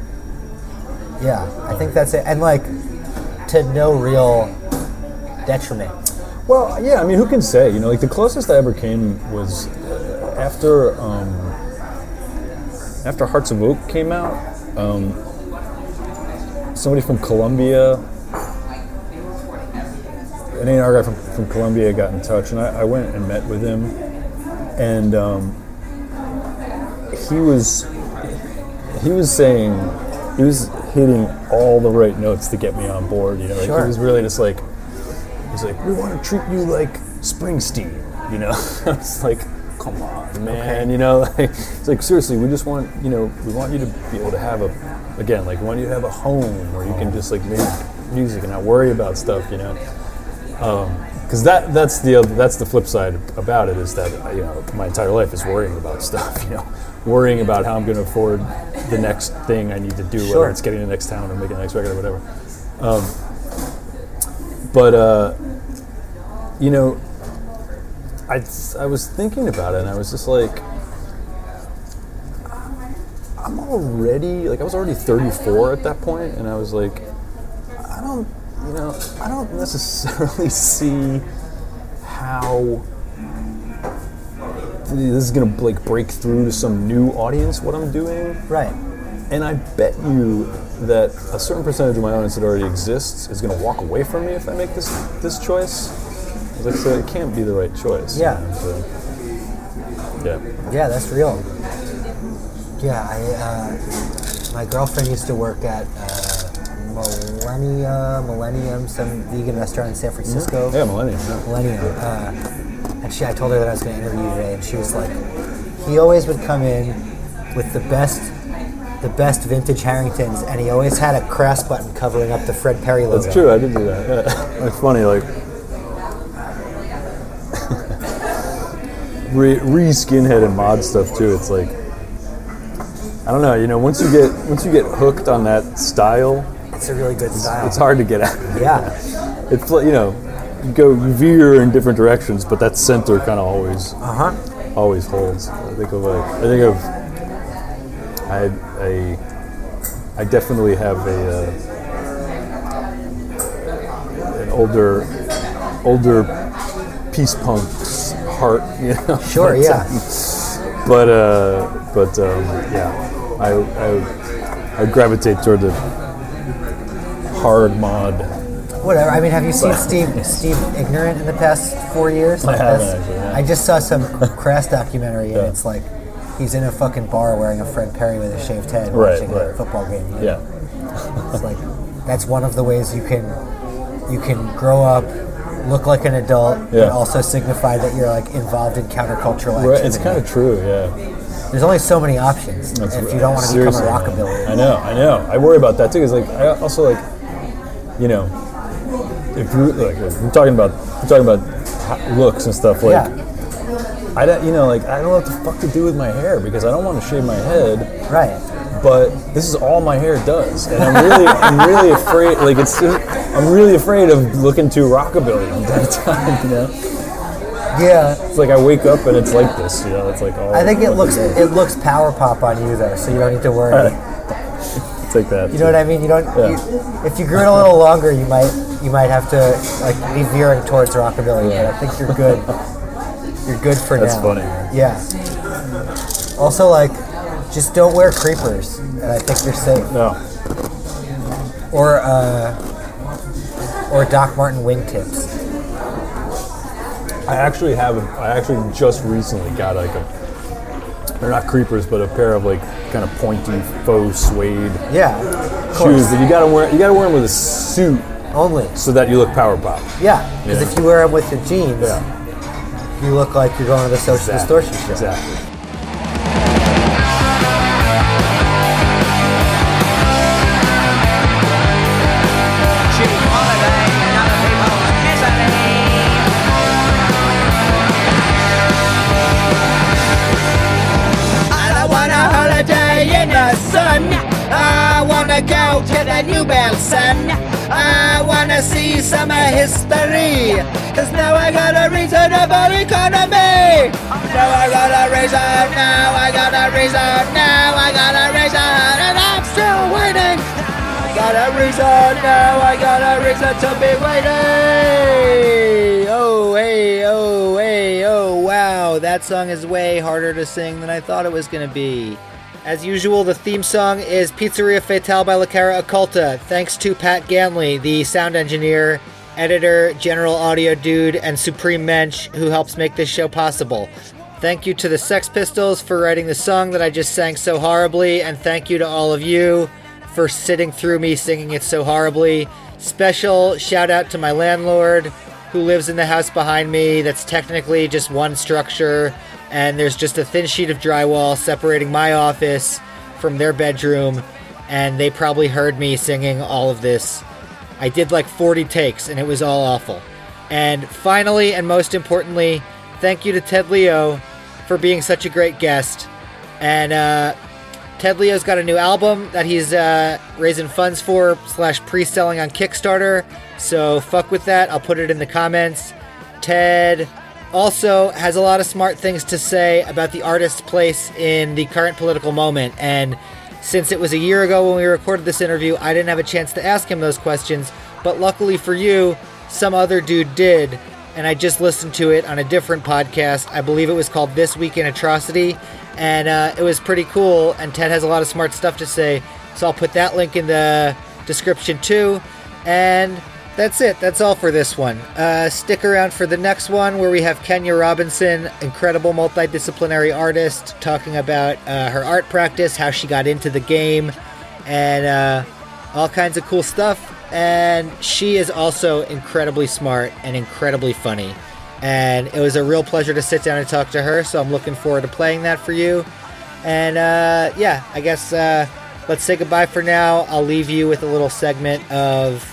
Yeah, I think that's it. And like, to no real detriment. Well, yeah. I mean, who can say? You know, like the closest I ever came was after um, after Hearts of Oak came out. Um, somebody from Columbia, an A&R guy from, from Columbia, got in touch, and I, I went and met with him, and um, he was he was saying he was hitting all the right notes to get me on board. You know, like Sure. he was really just like he's like, we want to treat you like Springsteen. You know, I was like, come on, man. You know, like it's like seriously, we just want you know we want you to be able to have a again like we want you to have a home where you can just like make music and not worry about stuff. You know um, because that that's the that's the flip side about it is that you know my entire life is worrying about stuff you know worrying about how I'm going to afford the next thing I need to do Sure. whether it's getting the next town or making the next record or whatever um, but uh, you know I I was thinking about it and I was just like I'm already like I was already 34 at that point and I was like I don't, you know, I don't necessarily see how this is gonna like break through to some new audience. What I'm doing, Right. and I bet you that a certain percentage of my audience that already exists is gonna walk away from me if I make this this choice. Like I said, it can't be the right choice. you Yeah. know, so- yeah. Yeah, that's real. Yeah, I uh, my girlfriend used to work at uh, Millennia Millennium, some vegan restaurant in San Francisco. Yeah, Millennium. yeah. Millennium. Uh, and she, I told her that I was going to interview you today, and she was like, he always would come in with the best, the best vintage Harringtons, and he always had a crass button covering up the Fred Perry logo. That's true. I did do that. Yeah. It's funny, like re, re skinhead and mod stuff too. It's like I don't know. You know, once you get once you get hooked on that style, It's a really good style. it's hard to get out. Yeah. It's you know, go veer in different directions, but that center kind of always Uh huh. always holds. I think of like I think of I I I definitely have a uh, an older older peace punk's heart, you know. Sure. But, Yeah. But uh, but um, yeah, I, I I gravitate toward the hard mod. Whatever. I mean, have you seen Steve Steve Ignorant in the past four years? I Like haven't this? actually, yeah. I just saw some crass documentary, and Yeah. it's like he's in a fucking bar wearing a Fred Perry with a shaved head, Right, watching a football game. you know? Yeah, It's like that's one of the ways you can you can grow up, look like an adult, Yeah. but also signify that you're like involved in countercultural activity. right. It's kind of true. Yeah. There's only so many options That's if right. you don't want to become a Seriously. rockabilly. I know, I know. I worry about that too. Cause like I also like, you know, if you like we're talking about we're talking about looks and stuff. Like, yeah, I don't, you know, like I don't know what the fuck to do with my hair because I don't want to shave my head. right. But this is all my hair does, and I'm really, I'm really afraid. Like it's, I'm really afraid of looking too rockabilly all the time. You know, Yeah, it's like I wake up and it's like this. You know, it's like all. I think it looks it looks power pop on you though, so you don't need to worry. Alright. Take that. You know what I mean? You don't. Yeah. You, if you grew it a little longer, you might you might have to like be veering towards rockabilly. But I think you're good. You're good for That's now. funny. man. Yeah. Also, like, just don't wear creepers, and I think you're safe. No. Or uh, or Doc Martens wingtips. I actually have. I actually just recently got like a. They're not creepers, but a pair of like kind of pointy faux suede Yeah. Of shoes. But you gotta wear. You gotta wear them with a suit Only. so that you look power pop. Yeah. Because Yeah. if you wear them with your jeans, Yeah. you look like you're going to the social distortion show. Exactly. Choose holiday and other people's misery. I want a holiday in the sun. I wanna go to the New Sun. See some history. Cause now I got a reasonable economy. Now I got a reason, now I got a reason, now I got a reason, and I'm still waiting. Got a reason now, I got a reason to be waiting. Oh, hey, oh, hey, oh, wow. That song is way harder to sing than I thought it was to be. As usual, the theme song is Pizzeria Fatale by La Cara Occulta. Thanks to Pat Ganley, the sound engineer, editor, general audio dude, and supreme mensch who helps make this show possible. Thank you to the Sex Pistols for writing the song that I just sang so horribly, and thank you to all of you for sitting through me singing it so horribly. Special shout out to my landlord who lives in the house behind me that's technically just one structure and there's just a thin sheet of drywall separating my office from their bedroom and they probably heard me singing all of this. I did like 40 takes and it was all awful. And finally and most importantly, thank you to Ted Leo for being such a great guest. And uh Ted Leo's got a new album that he's uh, raising funds for slash pre-selling on Kickstarter. So fuck with that. I'll put it in the comments. Ted also has a lot of smart things to say about the artist's place in the current political moment. And since it was a year ago when we recorded this interview, I didn't have a chance to ask him those questions. But luckily for you, some other dude did. And I just listened to it on a different podcast. I believe it was called This Week in Atrocity. And uh, it was pretty cool. And Ted has a lot of smart stuff to say. So I'll put that link in the description too. And that's it. That's all for this one. Uh, stick around for the next one where we have Kenya Robinson, incredible multidisciplinary artist, talking about uh, her art practice, how she got into the game, and uh, all kinds of cool stuff. And she is also incredibly smart and incredibly funny. And it was a real pleasure to sit down and talk to her. So I'm looking forward to playing that for you. And uh, yeah, I guess uh, let's say goodbye for now. I'll leave you with a little segment of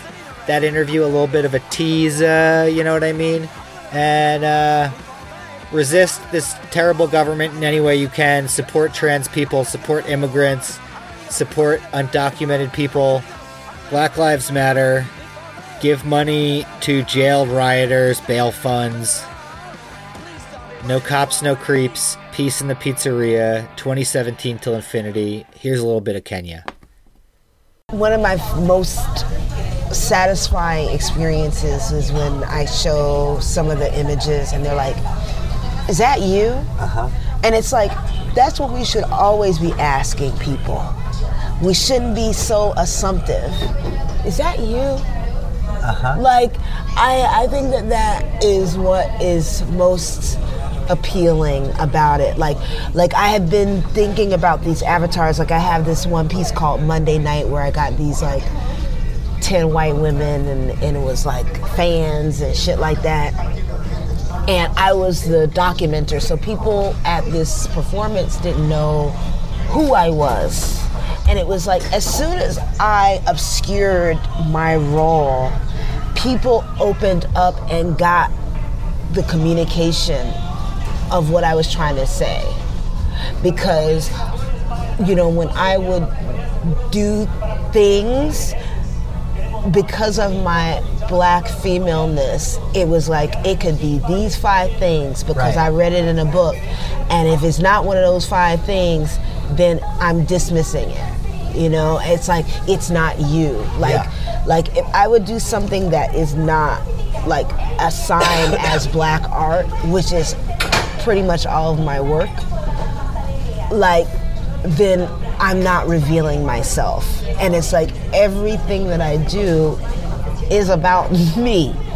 that interview, a little bit of a tease, uh, you know what I mean? And uh, resist this terrible government in any way you can. Support trans people. Support immigrants. Support undocumented people. Black Lives Matter. Give money to jailed rioters, bail funds. No cops, no creeps. Peace in the pizzeria. 2017 till infinity. Here's a little bit of Kenya. One of my most satisfying experiences is when I show some of the images and they're like, Is that you? Uh-huh. And it's like, that's what we should always be asking people. We shouldn't be so assumptive. Is that you? Uh-huh. Like, I, I think that that is what is most appealing about it. Like, like I have been thinking about these avatars. Like, I have this one piece called Monday Night where I got these like 10 white women and, and it was like fans and shit like that. And I was the documenter, so people at this performance didn't know who I was. And it was like, as soon as I obscured my role, people opened up and got the communication of what I was trying to say. Because, you know, when I would do things, because of my black femaleness, it was like it could be these five things because Right. I read it in a book. And if it's not one of those five things, then I'm dismissing it. You know, it's like it's not you. Like Yeah. like if I would do something that is not like assigned as black art, which is pretty much all of my work, like then I'm not revealing myself. And it's like everything that I do is about me.